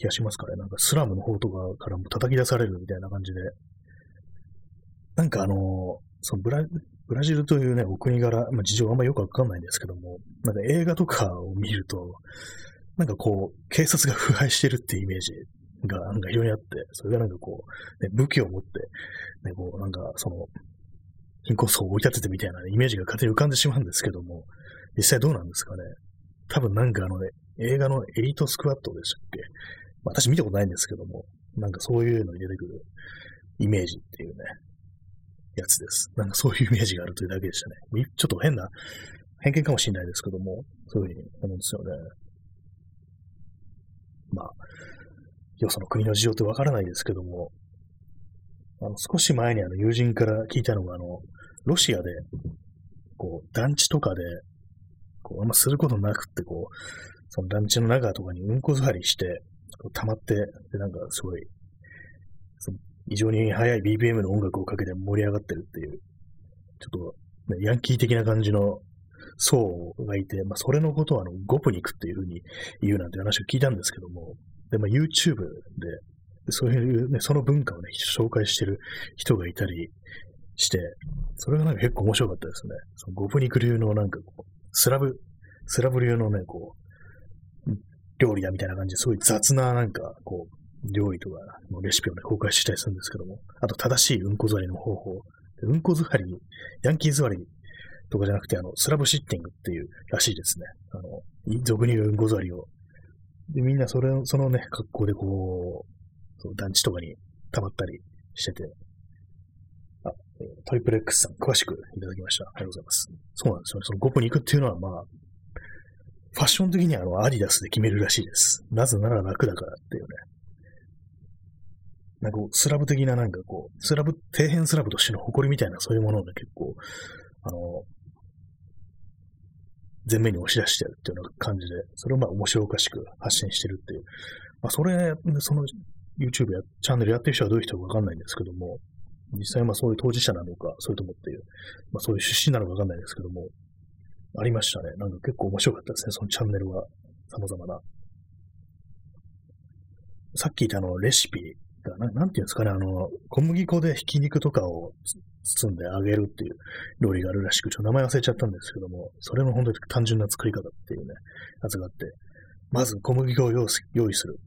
気がしますからね。なんかスラムの方とかからも叩き出されるみたいな感じで。なんかあの、そのブラブラジルというね、お国柄、まあ、事情あんまよくわかんないんですけども、なんか映画とかを見ると、なんかこう、警察が腐敗してるっていうイメージがなんか非常にあって、それがなんかこう、ね、武器を持って、ね、こう、なんかその、貧困層を追い立ててみたいな、ね、イメージが勝手に浮かんでしまうんですけども、実際どうなんですかね。多分なんかあのね、映画のエリートスクワットでしたっけ私見たことないんですけども、なんかそういうのに出てくるイメージっていうね、やつです。なんかそういうイメージがあるというだけでしたね。ちょっと変な偏見かもしれないですけども、そういうふうに思うんですよね。まあ、よその国の事情ってわからないですけども、あの、少し前にあの友人から聞いたのが、あの、ロシアで、こう、団地とかで、こう、あんますることなくって、こう、その団地の中とかにうんこ座りして、溜まって、で、なんかすごい、その異常に速い BPM の音楽をかけて盛り上がってるっていう、ちょっと、ね、ヤンキー的な感じの層がいて、まあ、それのことをあの、ゴプニクっていうふうに言うなんて話を聞いたんですけども、で、まあ、YouTube で、そういうね、その文化をね、紹介してる人がいたりして、それがなんか結構面白かったですね。そのゴプニク流のなんかこう、スラブ、スラブ流のね、こう、料理だみたいな感じですごい雑ななんか、こう、料理とかのレシピをね、公開したりするんですけども、あと正しいうんこ座りの方法。うんこ座り、ヤンキー座りとかじゃなくて、あの、スラブシッティングっていうらしいですね。あの、俗に言ううんこ座りを。で、みんなそれ、そのね、格好でこう、そう団地とかに溜まったりしてて、あ、トリプル X さん、詳しくいただきました。ありがとうございます。そうなんですよね。その5個に行くっていうのは、まあ、ファッション的にはあの、アディダスで決めるらしいです。なぜなら楽だからっていうね。なんか、スラブ的ななんかこう、スラブ、底辺スラブとしての誇りみたいなそういうものをね、結構、あの、前面に押し出してるっていうような感じで、それをまあ面白おかしく発信してるっていう。まあそれ、その YouTube や、チャンネルやってる人はどういう人かわかんないんですけども、実際まあそういう当事者なのか、それともっていう、まあそういう出身なのかわかんないですけども、ありましたね。なんか結構面白かったですね、そのチャンネルは。様々な。さっき言ったあの、レシピが、ななんていうんですかね、あの、小麦粉でひき肉とかを包んで揚げるっていう料理があるらしく、ちょっと名前忘れちゃったんですけども、それの本当に単純な作り方っていうね、やつがあって、まず小麦粉を用意する。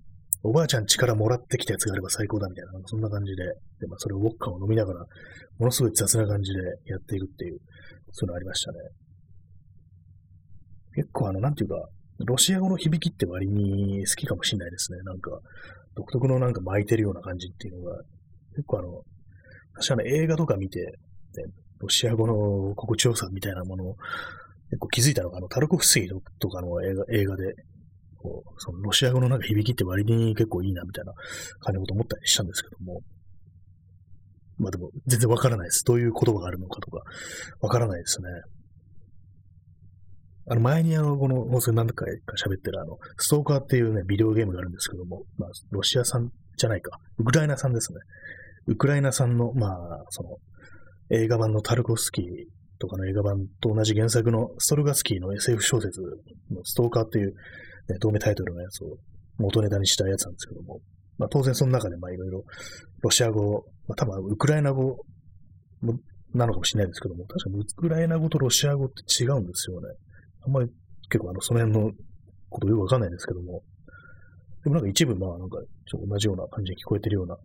おばあちゃん力もらってきたやつがあれば最高だみたいな、そんな感じで、でまあ、それをウォッカを飲みながら、ものすごい雑な感じでやっていくっていう、そういうのありましたね。結構あの、なんていうか、ロシア語の響きって割に好きかもしれないですね。なんか、独特のなんか巻いてるような感じっていうのが、結構あの、私はね、映画とか見て、ね、ロシア語の心地よさみたいなものを結構気づいたのが、あの、タルコフスキーとかの映画映画で、こう、そのロシア語のなんか響きって割に結構いいなみたいな感じのこと思ったりしたんですけども、まあでも全然わからないです。どういう言葉があるのかとか、わからないですね。あの、前にあの、この放送で何回か喋ってるあの、ストーカーっていうね、ビデオゲームがあるんですけども、まあ、ロシア産じゃないか、ウクライナ産ですね。ウクライナ産の、まあ、その、映画版のタルコフスキーとかの映画版と同じ原作のストルガスキーの SF 小説のストーカーっていう、ね、同名タイトルのやつを元ネタにしたやつなんですけども、まあ当然その中でまあいろいろロシア語、まあ多分ウクライナ語なのかもしれないですけども、確かにウクライナ語とロシア語って違うんですよね。あんまり結構あの、その辺のことよくわかんないですけども、でもなんか一部まあなんかちょっと同じような感じに聞こえてるような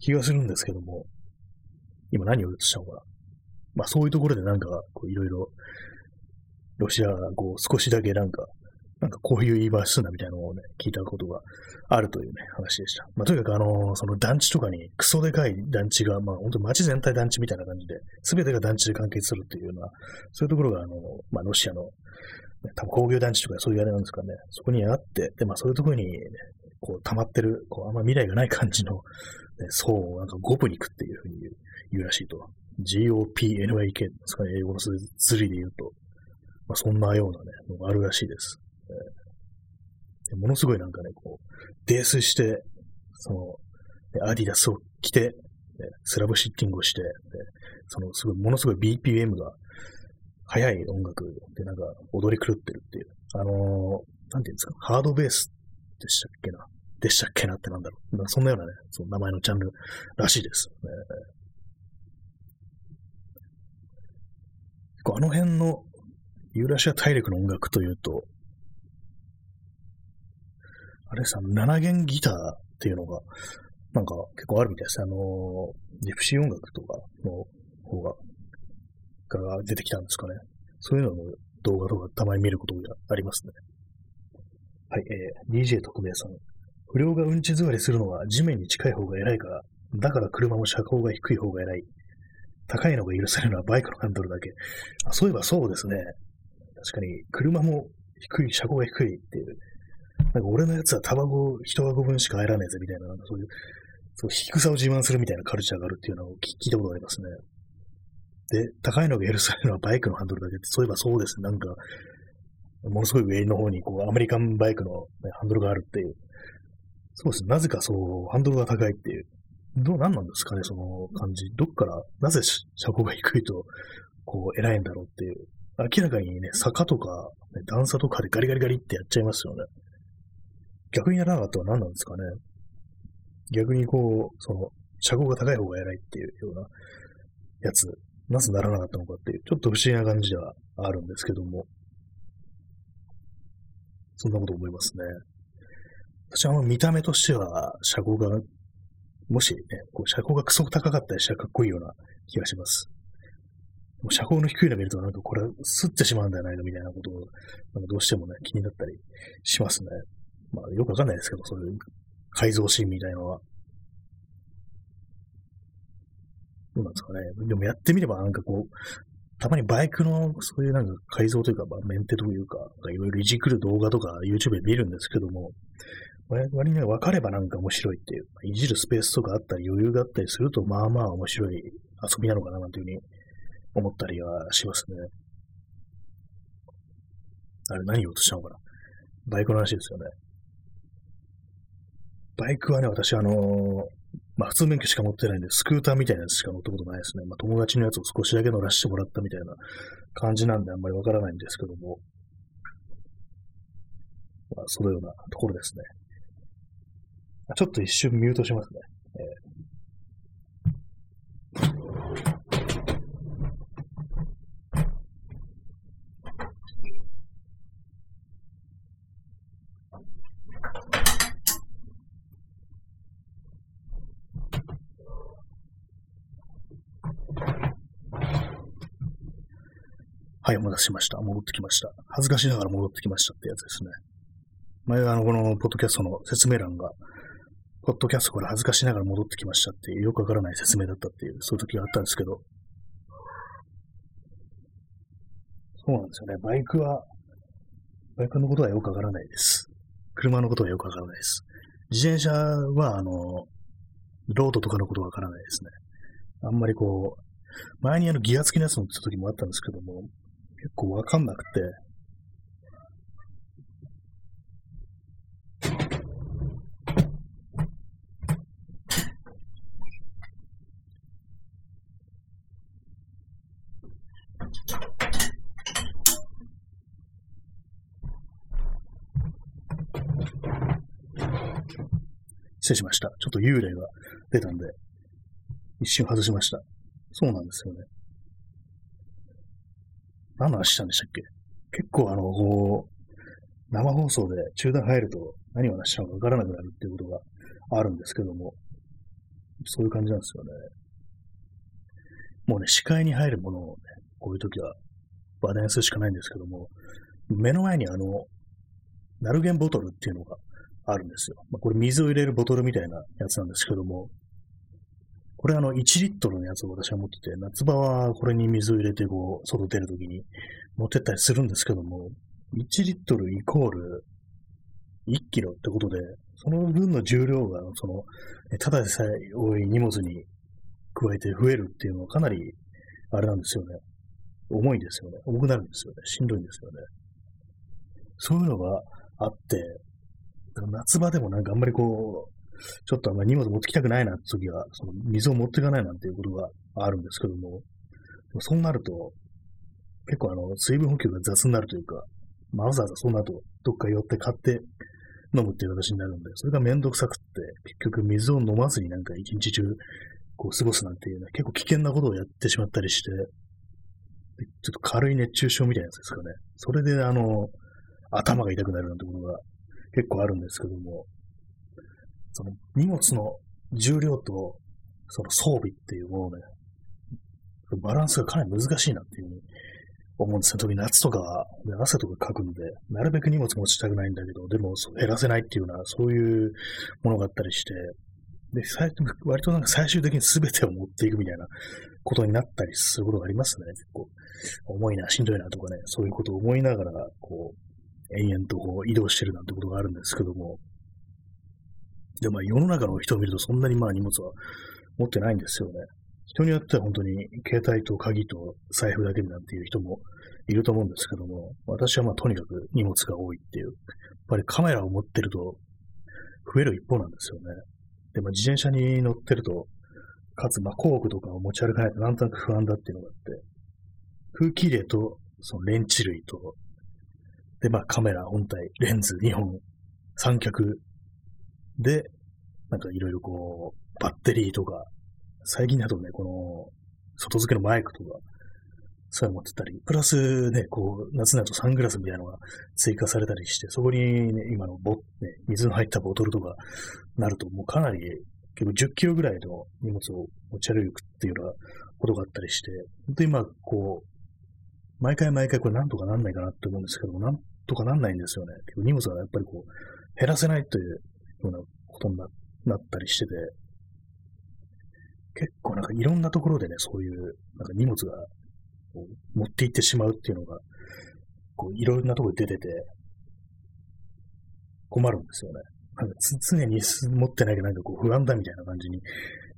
気がするんですけども、今何を映したのかな。まあそういうところでなんかこういろいろロシアがこう少しだけなんかなんかこういう言い回しすんだみたいなのをね、聞いたことがあるというね、話でした。まあ、とにかくあの、その団地とかにクソでかい団地が、まあ本当街全体団地みたいな感じで、すべてが団地で関係するっていうような、そういうところがあの、まあロシアの、ね、多分工業団地とかそういうあれなんですかね、そこにあって、で、まあそういうところに、ね、こう溜まってる、こうあんま未来がない感じの、ね、層をなんかゴプニクっていうふうに言う言うらしいと。GOPNYK ですかね、英語の釣りで言うと。まあそんなようなね、のがあるらしいです。ものすごいなんかね、こう、泥酔して、その、アディダスを着て、スラブシッティングをして、その、すごい、ものすごい BPM が速い音楽でなんか踊り狂ってるっていう。あのー、なんていうんですか、ハードベースでしたっけな？でしたっけなってなんだろう。なんそんなようなね、その名前のジャンルらしいです。あの辺のユーラシア大陸の音楽というと、あれさ、7弦ギターっていうのが、なんか結構あるみたいです。あのジプシー音楽とかの方が、から出てきたんですかね。そういうのの動画とかたまに見ることがありますね。はい、えー、DJ 特命さん。不良がうんち座りするのは地面に近い方が偉いから、だから車も車高が低い方が偉い。高いのが許されるのはバイクのハンドルだけ。あそういえばそうですね。確かに、車も低い、車高が低いっていう、なんか俺のやつはタバコ一箱分しか入らねえぜみたいな、なんかそういう、そう低さを自慢するみたいなカルチャーがあるっていうのを聞いたことがありますね。で、高いのが許されるのはバイクのハンドルだけって、そういえばそうですね。なんか、ものすごい上の方に、こう、アメリカンバイクの、ね、ハンドルがあるっていう。そうですね。なぜかそう、ハンドルが高いっていう。どう、なんなんですかね、その感じ。どっから、なぜ車高が低いと、こう、偉いんだろうっていう。明らかにね、坂とか、ね、段差とかでガリガリガリってやっちゃいますよね。逆にやらなかったのは何なんですかね。逆にこう、その、車高が高い方が偉いっていうようなやつ、なぜならなかったのかっていう、ちょっと不思議な感じではあるんですけども、そんなこと思いますね。私は見た目としては、車高が、もしね、こう車高がクソ高かったりしたらかっこいいような気がします。車高の低いの見ると、なんかこれ、すってしまうんじゃないのみたいなことを、なんかどうしてもね、気になったりしますね。まあ、よくわかんないですけど、そういう改造シーンみたいなのは。どうなんですかね。でもやってみればなんかこう、たまにバイクのそういうなんか改造というか、まあ、メンテというか、いろいろいじくる動画とか YouTube で見るんですけども、割にね分かればなんか面白いっていう、いじるスペースとかあったり余裕があったりすると、まあまあ面白い遊びなのかななんていうふうに思ったりはしますね。あれ何言おうとしたのかなバイクの話ですよね。バイクはね、私、あのー、まあ、普通免許しか持ってないんで、スクーターみたいなやつしか乗ったことないですね。まあ、友達のやつを少しだけ乗らせてもらったみたいな感じなんで、あんまりわからないんですけども、まあ、そのようなところですね。ちょっと一瞬ミュートしますね。えーはい、お待たせしました。戻ってきました。恥ずかしながら戻ってきましたってやつですね。前あの、このポッドキャストの説明欄が、ポッドキャストから恥ずかしながら戻ってきましたっていう、よくわからない説明だったっていう、そういう時があったんですけど、そうなんですよね。バイクは、バイクのことはよくわからないです。車のことはよくわからないです。自転車は、あの、ロードとかのことはわからないですね。あんまりこう、前にあのギア付きのやつ乗ってた時もあったんですけども、結構わかんなくて、失礼しました。ちょっと幽霊が出たんで、一瞬外しました。そうなんですよね。何の話したんでしたっけ？結構あの、こう、生放送で中断入ると何を話したのかわからなくなるっていうことがあるんですけども、そういう感じなんですよね。もうね、視界に入るものをね、こういう時は話題にするしかないんですけども、目の前にあの、ナルゲンボトルっていうのがあるんですよ。まあ、これ水を入れるボトルみたいなやつなんですけども、これあの1リットルのやつを私は持ってて、夏場はこれに水を入れてこう、外出るときに持ってったりするんですけども、1リットルイコール1キロってことで、その分の重量が、その、ただでさえ多い荷物に加えて増えるっていうのはかなり、あれなんですよね。重いんですよね。重くなるんですよね。しんどいんですよね。そういうのがあって、夏場でもなんかあんまりこう、ちょっとあんまり荷物持ってきたくないなって時は、その水を持っていかないなんていうことがあるんですけども、そうなると、結構あの、水分補給が雑になるというか、まあ、わざわざその後、どっか寄って買って飲むっていう形になるんで、それがめんどくさくって、結局水を飲まずになんか一日中、こう過ごすなんていうね、結構危険なことをやってしまったりして、ちょっと軽い熱中症みたいなやつですかね。それであの、頭が痛くなるなんてことが結構あるんですけども、その荷物の重量とその装備っていうものね、バランスがかなり難しいなっていうふうに思うんですね。特に夏とかは、汗とかかくんで、なるべく荷物持ちたくないんだけど、でも減らせないっていうような、そういうものがあったりして、で、割となんか最終的に全てを持っていくみたいなことになったりすることがありますね。結構、重いな、しんどいなとかね、そういうことを思いながら、こう、延々とこう移動してるなんてことがあるんですけども、で、まあ世の中の人を見るとそんなにまあ荷物は持ってないんですよね。人によっては本当に携帯と鍵と財布だけでなんていう人もいると思うんですけども、私はまあとにかく荷物が多いっていう、やっぱりカメラを持ってると増える一方なんですよね。で、まあ自転車に乗ってると、かつまあ工具とかを持ち歩かないとなんとなく不安だっていうのがあって、空気入れとそのレンチ類と、でまあカメラ本体、レンズ2本、三脚で、なんかいろいろこう、バッテリーとか、最近だとね、この、外付けのマイクとか、そういうの持ってたり、プラスね、こう、夏になるとサングラスみたいなのが追加されたりして、そこにね、今のボ、ね、水の入ったボトルとかなると、もうかなり、結構10キロぐらいの荷物を持ち歩くっていうようなことがあったりして、本当に今、こう、毎回毎回これなんとかなんないかなって思うんですけども、なんとかなんないんですよね。結構荷物がやっぱりこう、減らせないというようなことになったりしてて、結構なんかいろんなところでね、そういうなんか荷物が持って行ってしまうっていうのが、こういろんなところで出てて、困るんですよね。なんか常に持ってないけどなんかこう不安だみたいな感じに、ち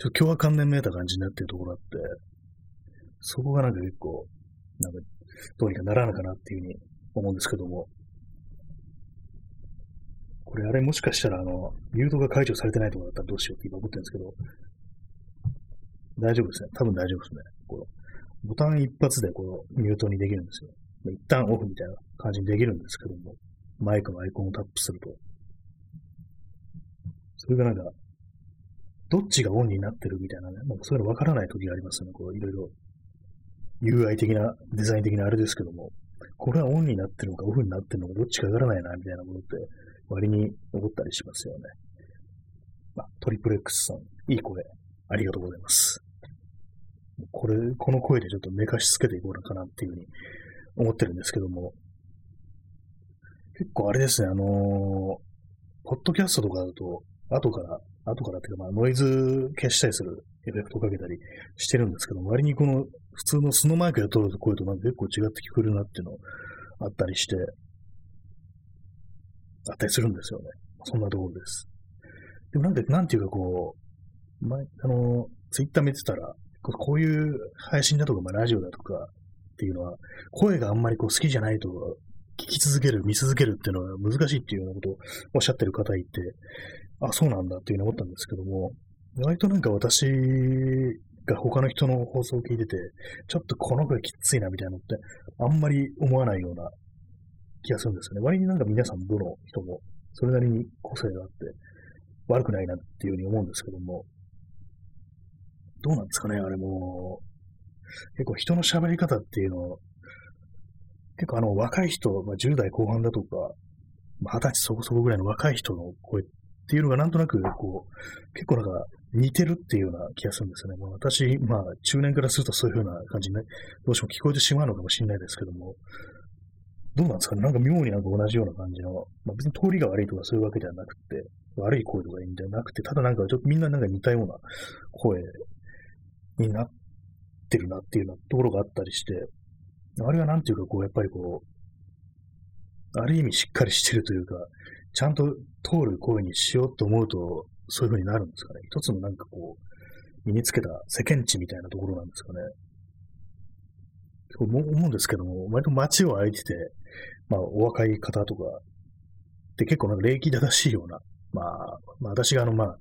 ょっと今日は観念めいた感じになってるところがあって、そこがなんか結構、なんかどうにかならなかなっていうふうに思うんですけども、これあれもしかしたらあの、ミュートが解除されてないところだったらどうしようって今思ってるんですけど、大丈夫ですね。多分大丈夫ですね。このボタン一発でこのミュートにできるんですよ。一旦オフみたいな感じにできるんですけども、マイクのアイコンをタップすると。それがなんか、どっちがオンになってるみたいなね、なんかそういうのわからない時がありますよね。こういろいろ UI 的な、デザイン的なあれですけども、これはオンになってるのかオフになってるのかどっちかわからないな、みたいなことって割に思ったりしますよね。あ、トリプル X さん、いい声、ありがとうございます。これ、この声でちょっと寝かしつけていこうかなっていうふうに思ってるんですけども、結構あれですね、あのー、ポッドキャストとかだと、後から、後からっていうか、まあ、ノイズ消したりするエフェクトかけたりしてるんですけども割にこの普通の素のマイクで撮る声となんか結構違って聞こえるなっていうのあったりして、あったりするんですよね。そんなところです。でもなんで、なんていうかこう、前、あの、ツイッター見てたら、こういう配信だとか、まあ、ラジオだとかっていうのは、声があんまりこう好きじゃないと、聞き続ける、見続けるっていうのは難しいっていうようなことをおっしゃってる方いて、あ、そうなんだっていうふうに思ったんですけども、割となんか私が他の人の放送を聞いてて、ちょっとこの声きついなみたいなのって、あんまり思わないような気がするんですよね。割になんか皆さんどの人もそれなりに個性があって悪くないなっていうふうに思うんですけども、どうなんですかね、あれも。結構人の喋り方っていうのを、結構あの若い人、まあ、10代後半だとか、まあ、20歳そこそこぐらいの若い人の声っていうのがなんとなくこう、結構なんか似てるっていうような気がするんですよね。まあ、私、まあ中年からするとそういうふうな感じに、ね、どうしても聞こえてしまうのかもしれないですけども、どうなんですかねなんか妙になんか同じような感じの、まあ、別に通りが悪いとかそういうわけではなくて、悪い声とかいいんじゃなくて、ただなんかちょっとみんななんか似たような声になってるなっていうようなところがあったりして、あれはなんていうかこう、やっぱりこう、ある意味しっかりしてるというか、ちゃんと通る声にしようと思うと、そういう風になるんですかね。一つのなんかこう、身につけた世間知みたいなところなんですかね。そう思うんですけども、割と街を歩いてて、まあ、お若い方とかって結構なんか礼儀正しいような、まあ、まあ、私があの、まあ、ね、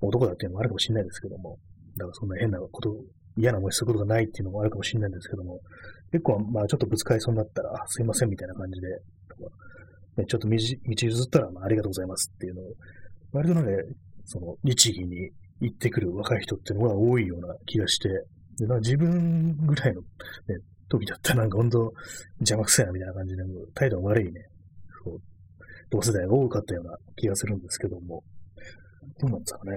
男だっていうのもあるかもしれないですけども、だからそんな変なこと、嫌な思いすることがないっていうのもあるかもしれないんですけども、結構、まあ、ちょっとぶつかりそうになったら、あ、すいませんみたいな感じで、とかね、ちょっと道譲ったら、まあ、ありがとうございますっていうのを、割となんか、その、律儀に行ってくる若い人っていうのが多いような気がして、でなんか自分ぐらいの、ね、時だったなんか本当邪魔くせえなみたいな感じで、態度悪いね、そう、同世代が多かったような気がするんですけども、どうなんですかね。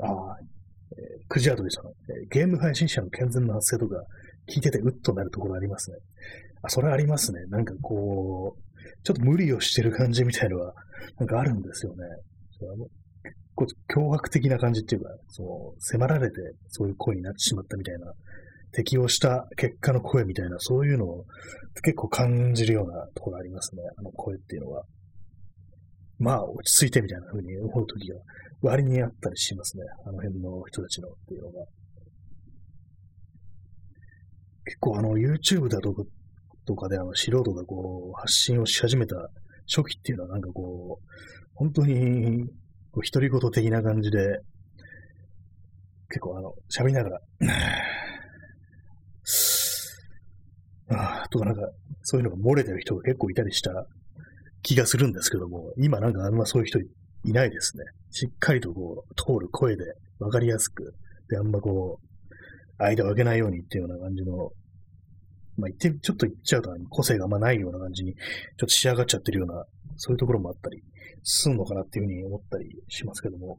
ああ、えー、クジアドリさん、えー、ゲーム配信者の健全な発声とか聞いててうっとなるところありますね。あ、それありますね。なんかこう、ちょっと無理をしてる感じみたいのは、なんかあるんですよね。結構脅迫的な感じっていうか、その迫られてそういう声になってしまったみたいな、適応した結果の声みたいな、そういうのを結構感じるようなところありますね。あの声っていうのは。まあ、落ち着いてみたいな風に思うときが割にあったりしますね。あの辺の人たちのっていうのが。結構あの YouTube だとかとかであの素人がこう発信をし始めた初期っていうのはなんかこう、本当にこう独り言的な感じで、結構あの、喋りながら、あ、とかなんか、そういうのが漏れてる人が結構いたりした気がするんですけども、今なんかあんまそういう人いないですね。しっかりとこう、通る声で分かりやすく、で、あんまこう、間を空けないようにっていうような感じのまあ、言って、ちょっと言っちゃうと、個性があんまないような感じに、ちょっと仕上がっちゃってるような、そういうところもあったり、すんのかなっていうふうに思ったりしますけども、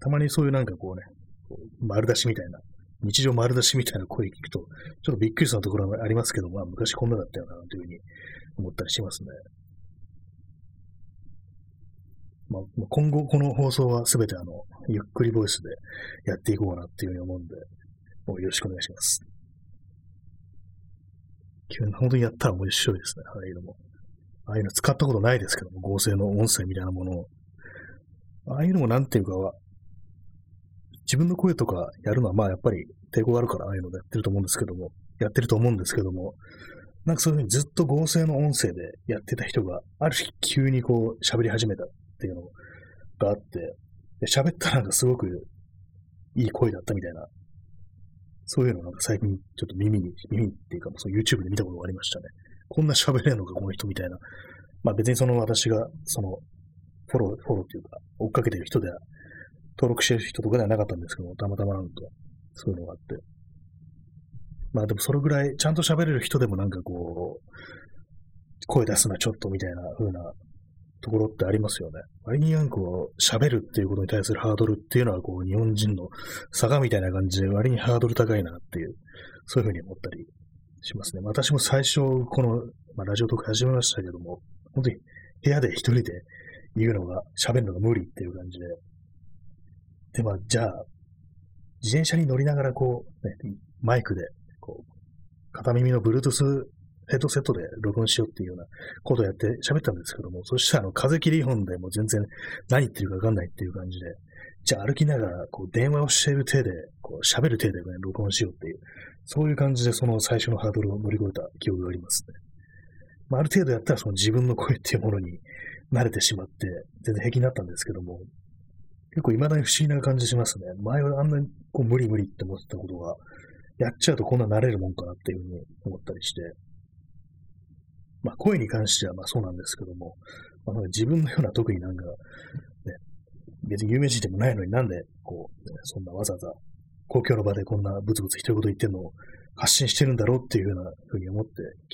たまにそういうなんかこうね、こう丸出しみたいな、日常丸出しみたいな声聞くと、ちょっとびっくりするところがありますけど、まあ、昔こんなだったよな、というふうに思ったりしますね。まあ、今後この放送はすべてあの、ゆっくりボイスでやっていこうかなっていうふうに思うんで、もうよろしくお願いします。急に本当にやったら面白いですね。ああいうのも。ああいうの使ったことないですけども、合成の音声みたいなものを。ああいうのもなんていうかは、自分の声とかやるのはまあやっぱり抵抗があるからああいうのでやってると思うんですけども、やってると思うんですけども、なんかそういうふうにずっと合成の音声でやってた人が、ある日急にこう喋り始めたっていうのがあって、で喋ったらなんかすごくいい声だったみたいなそういうのなんか最近ちょっと耳に、耳っていうか、その YouTube で見たことがありましたね。こんな喋れんのか、この人みたいな。まあ別にその私が、その、フォロー、フォローっていうか、追っかけてる人では、登録してる人とかではなかったんですけども、たまたまなんと、そういうのがあって。まあでもそれぐらい、ちゃんと喋れる人でもなんかこう、声出すなちょっとみたいな風なところってありますよね。割になんかこう、喋るっていうことに対するハードルっていうのは、こう、日本人の差がみたいな感じで割にハードル高いなっていう、そういうふうに思ったりしますね。私も最初、この、まあ、ラジオトーク始めましたけども、本当に部屋で一人で言うのが、喋るのが無理っていう感じで。で、まあ、じゃあ、自転車に乗りながらこう、ね、マイクで、こう、片耳の Bluetooth ヘッドセットで録音しようっていうようなことをやって喋ったんですけども、そしたらあの、風切り本でもう全然何言ってるかわかんないっていう感じで、じゃあ歩きながら、こう、電話をしている手で、こう、喋る手でね、録音しようっていう、そういう感じでその最初のハードルを乗り越えた記憶がありますね。まあ、ある程度やったらその自分の声っていうものに慣れてしまって、全然平気になったんですけども、結構未だに不思議な感じしますね。前はあんなにこう無理無理って思ってたことが、やっちゃうとこんな慣れるもんかなっていうふうに思ったりして、まあ、声に関してはまあそうなんですけども、まあ、自分のような特になんか、ね、別に有名人でもないのになんで、こう、ね、そんなわざわざ公共の場でこんなブツブツ一言言ってんのを発信してるんだろうっていうようなふうに思って、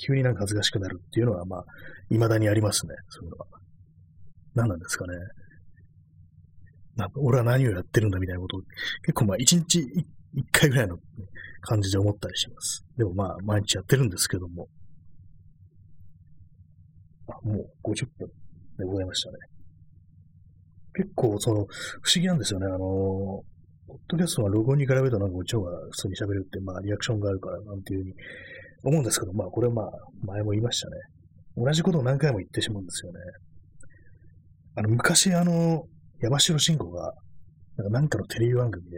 急になんか恥ずかしくなるっていうのは、まあ、未だにありますね、そういうのは。何なんですかね。なんか俺は何をやってるんだみたいなことを、結構まあ一日一回ぐらいの感じで思ったりします。でもまあ、毎日やってるんですけども。あ、もう50分でございましたね。結構、その、不思議なんですよね。あの、ポッドキャストは録音に比べるとなんかこっちの方が普通に喋るって、まあ、リアクションがあるから、なんていうふうに思うんですけど、まあ、これはまあ、前も言いましたね。同じことを何回も言ってしまうんですよね。あの、昔、あの、山城慎吾が、なんかなんかのテレビ番組で、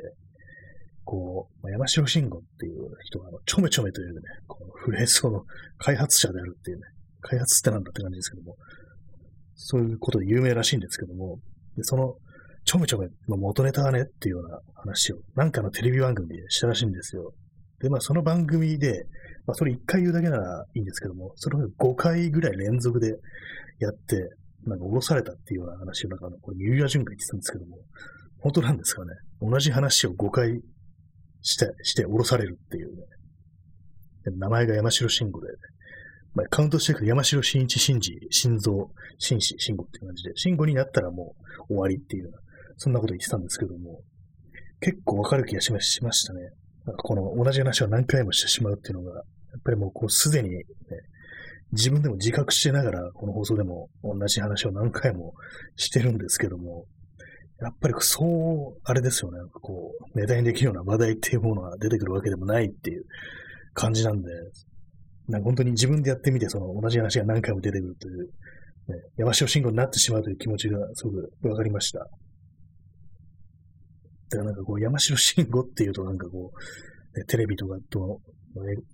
こう、まあ、山城慎吾っていう人が、ちょめちょめというね、このフレーズの開発者であるっていうね、開発ってなんだって感じですけども、そういうことで有名らしいんですけども、でその、ちょめちょめの元ネタはねっていうような話を、なんかのテレビ番組でしたらしいんですよ。で、まあその番組で、まあそれ1回言うだけならいいんですけども、それを5回ぐらい連続でやって、なんか降ろされたっていうような話を、なんかこれ、三浦淳が言ってたんですけども、本当なんですかね。同じ話を5回して、して降ろされるっていうね。名前が山城慎吾で、ね、まあ、カウントしていくと山城真一、真治、心臓、紳士、慎吾っていう感じで、慎吾になったらもう終わりっていうような、そんなこと言ってたんですけども、結構わかる気がしましたね。この同じ話を何回もしてしまうっていうのが、やっぱりもうこうすでに、ね、自分でも自覚してながら、この放送でも同じ話を何回もしてるんですけども、やっぱりそう、あれですよね。こう、値段にできるような話題っていうものが出てくるわけでもないっていう感じなんで、なんか本当に自分でやってみて、その同じ話が何回も出てくるという、ね、山城信号になってしまうという気持ちがすごくわかりました。だからなんかこう、山城信号っていうとなんかこう、ね、テレビとかと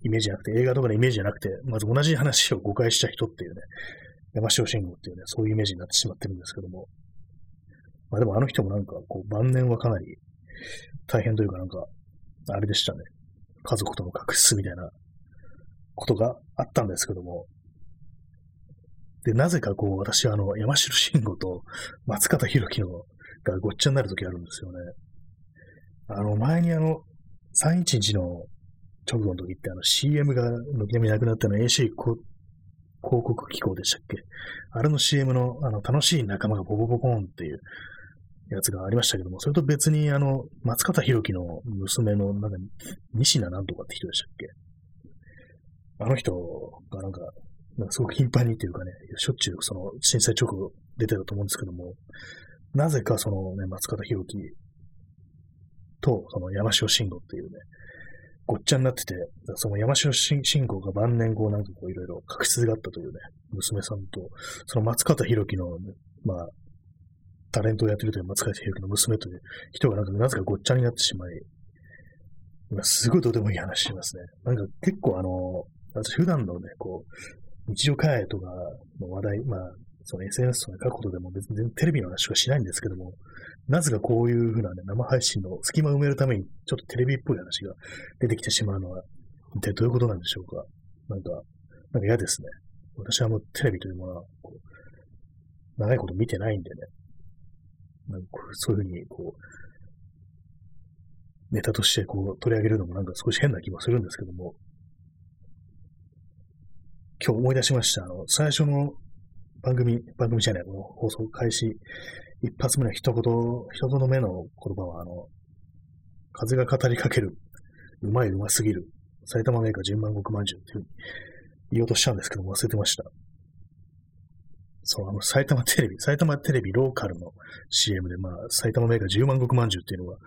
イメージじゃなくて、映画とかのイメージじゃなくて、まず同じ話を誤解した人っていうね、山城信号っていうね、そういうイメージになってしまってるんですけども。まあでもあの人もなんか、こう、晩年はかなり大変というかなんか、あれでしたね。家族との確執みたいなことがあったんですけども、で、なぜかこう、私はあの、山城慎吾と松方弘樹のがごっちゃになるときあるんですよね。あの、前にあの、311の直後の時ってあの CM が軒並みなくなったの AC 広告機構でしたっけ？あれの CM のあの楽しい仲間がボボボコーンっていうやつがありましたけども、それと別にあの、松方弘樹の娘のなんか西名なんとかって人でしたっけ？あの人がなんか、なんかすごく頻繁にっていうかね、しょっちゅうその震災直後出てたと思うんですけども、なぜかそのね、松方弘樹とその山城慎吾っていうね、ごっちゃになってて、その山城慎吾が晩年後なんかこういろいろ確執があったというね、娘さんと、その松方弘樹の、まあ、タレントをやってるという松方弘樹の娘という人がなんかなぜかごっちゃになってしまい、今すごいとてもいい話しますね。なんか結構あの、私普段のね、こう、日常会話とかの話題、まあ、その SNS とか書くことでも別にテレビの話しかしないんですけども、なぜかこういうふうなね、生配信の隙間を埋めるために、ちょっとテレビっぽい話が出てきてしまうのは、一体どういうことなんでしょうか。なんか、なんか嫌ですね。私はもうテレビというものは、こう、長いこと見てないんでね、なんかそういうふうに、こう、ネタとしてこう取り上げるのもなんか少し変な気もするんですけども、今日思い出しました。あの、最初の番組、番組じゃない、この放送開始、一発目の一言、一言目の言葉は、あの、風が語りかける、うまいうますぎる、埼玉メーカー十万石まんじゅうっていうう言おうとしたんですけど忘れてました。そう、あの、埼玉テレビ、埼玉テレビローカルの CM で、まあ、埼玉メーカー十万石まんじゅうっていうのが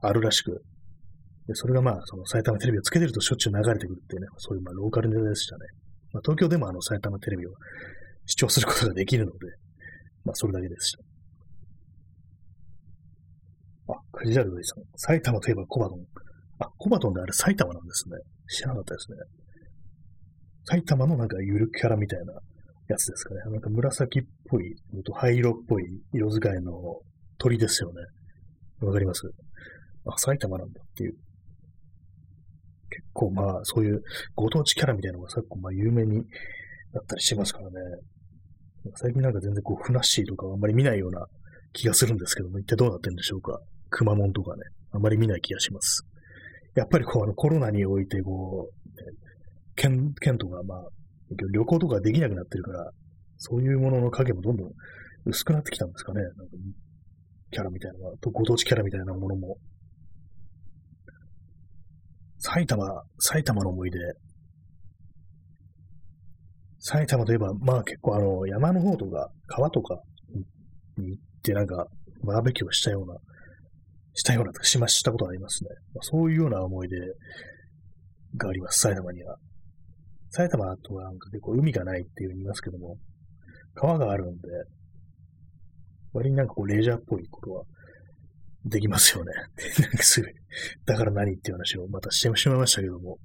あるらしく、でそれがまあ、その埼玉テレビをつけてるとしょっちゅう流れてくるっていうね、そういうまあローカルネタでしたね。まあ、東京でもあの埼玉テレビを視聴することができるので、まあ、それだけでした。クジャルドリさん。埼玉といえばコバトン。あ、コバトンであれ埼玉なんですね。知らなかったですね。埼玉のなんかゆるキャラみたいなやつですかね。なんか紫っぽい、灰色っぽい色使いの鳥ですよね。わかります？あ、埼玉なんだっていう。結構まあ、そういうご当地キャラみたいなのが昨今まあ有名になったりしますからね。最近なんか全然こう、ふなっしーとかあんまり見ないような気がするんですけども、一体どうなってるんでしょうか？くまモンとかね、あまり見ない気がします。やっぱりこう、あの、コロナにおいてこう、県、県とかまあ、旅行とかできなくなってるから、そういうものの影もどんどん薄くなってきたんですかね。なんかキャラみたいなのが、ご当地キャラみたいなものも。埼玉、埼玉の思い出。埼玉といえば、まあ結構あの、山の方とか、川とかに行ってなんか、バーベキューをしたような、したようなしましたことありますね。まあ、そういうような思い出があります、埼玉には。埼玉とはなんか結構海がないっていう言いますけども、川があるんで、割になんかこうレジャーっぽいことはできますよね。なんかすぐ、だから何っていう話をまたしてしまいましたけども、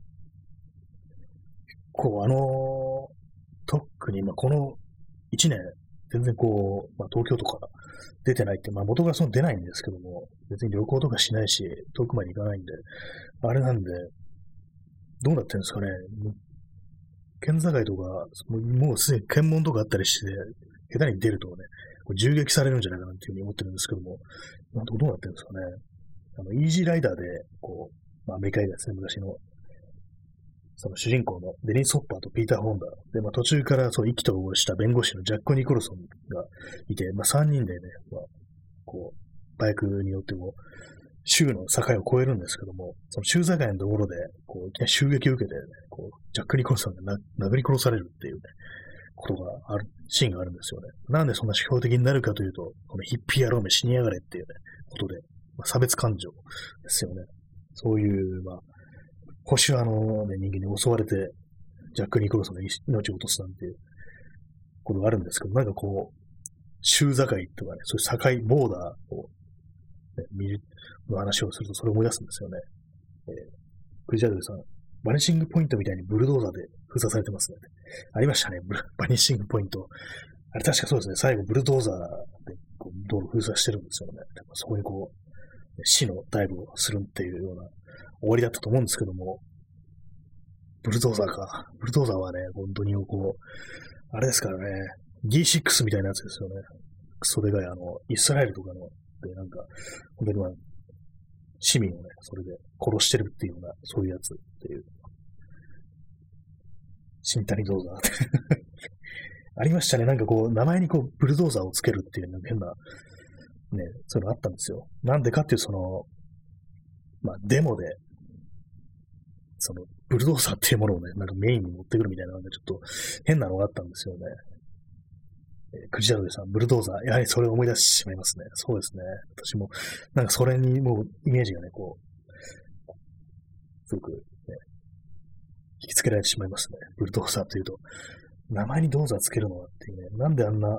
こうあの、特にまあこの1年、全然こう、まあ、東京とか出てないって、まあ元がその出ないんですけども、別に旅行とかしないし、遠くまで行かないんで、あれなんで、どうなってるんですかね。県境とか、もうすでに検問とかあったりして、下手に出るとね、銃撃されるんじゃないかなっていうふうに思ってるんですけども、なんとどうなってるんですかね。あの、イージーライダーで、こう、まあ、アメリカ映画ですね、昔の、その主人公のデニス・ホッパーとピーター・ホンダー。で、まあ、途中からそう意気投合した弁護士のジャック・ニコルソンがいて、まあ、3人でね、まあ、こう、バイクによってこう、州の境を越えるんですけども、その州境のところで、こう、いきなり襲撃を受けて、ね、こう、ジャック・ニコルソンが殴り殺されるっていうね、ことがある、シーンがあるんですよね。なんでそんな指標的になるかというと、このヒッピー野郎め死にやがれっていうね、ことで、まあ、差別感情ですよね。そういう、まあ、保守派の、ね、人間に襲われて、ジャック・ニコルソンが命を落とすなんていうことがあるんですけど、なんかこう、州境とかね、そういう境、ボーダーを、ね、見る、の話をするとそれを思い出すんですよね。えー、クリジャルさん、バニシングポイントみたいにブルドーザーで封鎖されてますね。ありましたね、バニシングポイント。あれ確かそうですね、最後ブルドーザーでこう道路封鎖してるんですよね。そこにこう、死のダイブをするっていうような終わりだったと思うんですけども、ブルドーザーか。ブルドーザーはね、本当にこう、あれですからね、D6 みたいなやつですよね。それがあの、イスラエルとかの、で、なんか、本当にまあ、市民をね、それで殺してるっていうような、そういうやつっていう。シンタニドーザー ありましたね。なんかこう、名前にこう、ブルドーザーをつけるっていう、なんか変な、ね、そういうのあったんですよ。なんでかっていう、その、まあ、デモで、その、ブルドーザーっていうものをね、なんかメインに持ってくるみたいな、なんかちょっと変なのがあったんですよね。えー、クジラドさん、ブルドーザー、やはりそれを思い出してしまいますね。そうですね。私も、なんかそれにもうイメージがね、こう、すごく、ね、引きつけられてしまいますね。ブルドーザーというと、名前にドーザーつけるのはっていうね、なんであんな、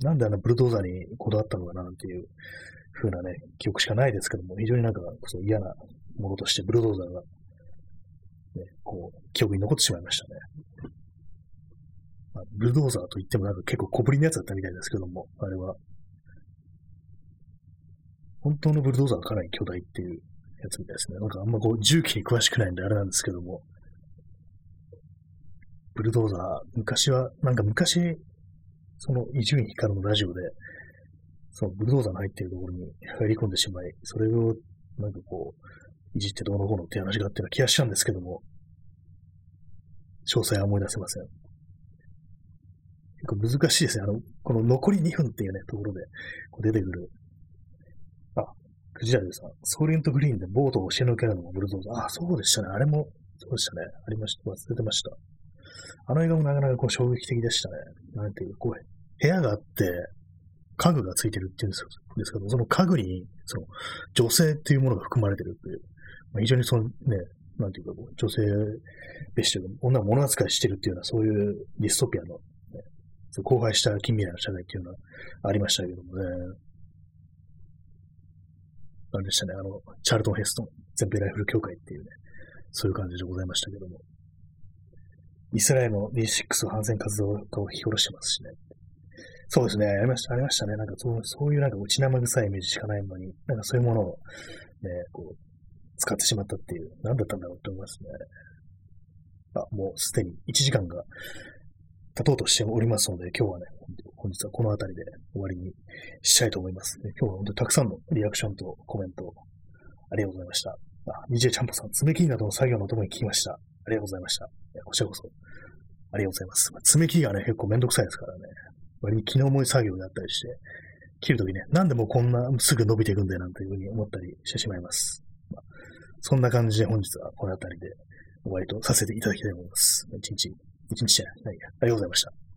なんであんなブルドーザーにこだわったのかなっていう風なね、記憶しかないですけども、非常になんかそう嫌なものとしてブルドーザーが、ね、こう、記憶に残ってしまいましたね。まあ、ブルドーザーといってもなんか結構小ぶりのやつだったみたいですけども、あれは。本当のブルドーザーはかなり巨大っていうやつみたいですね。なんかあんまこう重機に詳しくないんであれなんですけども、ブルドーザー、昔は、なんか昔、その伊集院光のラジオで、そのブルドーザーの入っているところに入り込んでしまい、それをなんかこう、いじってどうのこうのっていう話があってような気がしたんですけども、詳細は思い出せません。結構難しいですね。あの、この残り2分っていうね、ところでこう出てくる。あ、クジラでさん、ソーリントグリーンでボートを教え抜けるのもブルドーザー。あ、そうでしたね。あれも、そうでしたね。ありました。忘れてました。あの映画もなかなかこう衝撃的でしたね。なんていうかこう、部屋があって、家具がついてるっていうんですけど、その家具に、その、女性っていうものが含まれてるっていう、まあ、非常にそのね、なんていうかこう、女性別紙というか、女を物扱いしてるっていうような、そういうディストピアの、ね、そう荒廃した近未来の社会っていうのはありましたけどもね。なんでしたね、あの、チャールトン・ヘストン、全米ライフル協会っていうね、そういう感じでございましたけども。イスラエルの D6 反戦活動家を引き下ろしてますしね。そうですね、ありました、ありましたね。なんかそうそういうなんか内生臭いイメージしかないのに、なんかそういうものをね、こう、使ってしまったっていう、何だったんだろうって思いますね。あ、もうすでに1時間が経とうとしておりますので、今日はね、本日はこの辺りで終わりにしたいと思います。今日は本当にたくさんのリアクションとコメントありがとうございました。あ、DJ チャンポさん、爪切りなどの作業のともに聞きました。ありがとうございました。こちらこそ、ありがとうございます。まあ、爪切りがね、結構めんどくさいですからね。割に気の重い作業であったりして、切るときね、なんでもこんなすぐ伸びていくんだよなんていうふうに思ったりしてしまいます。まあ、そんな感じで本日はこの辺りで終わりとさせていただきたいと思います。一日、一日じゃない、ありがとうございました。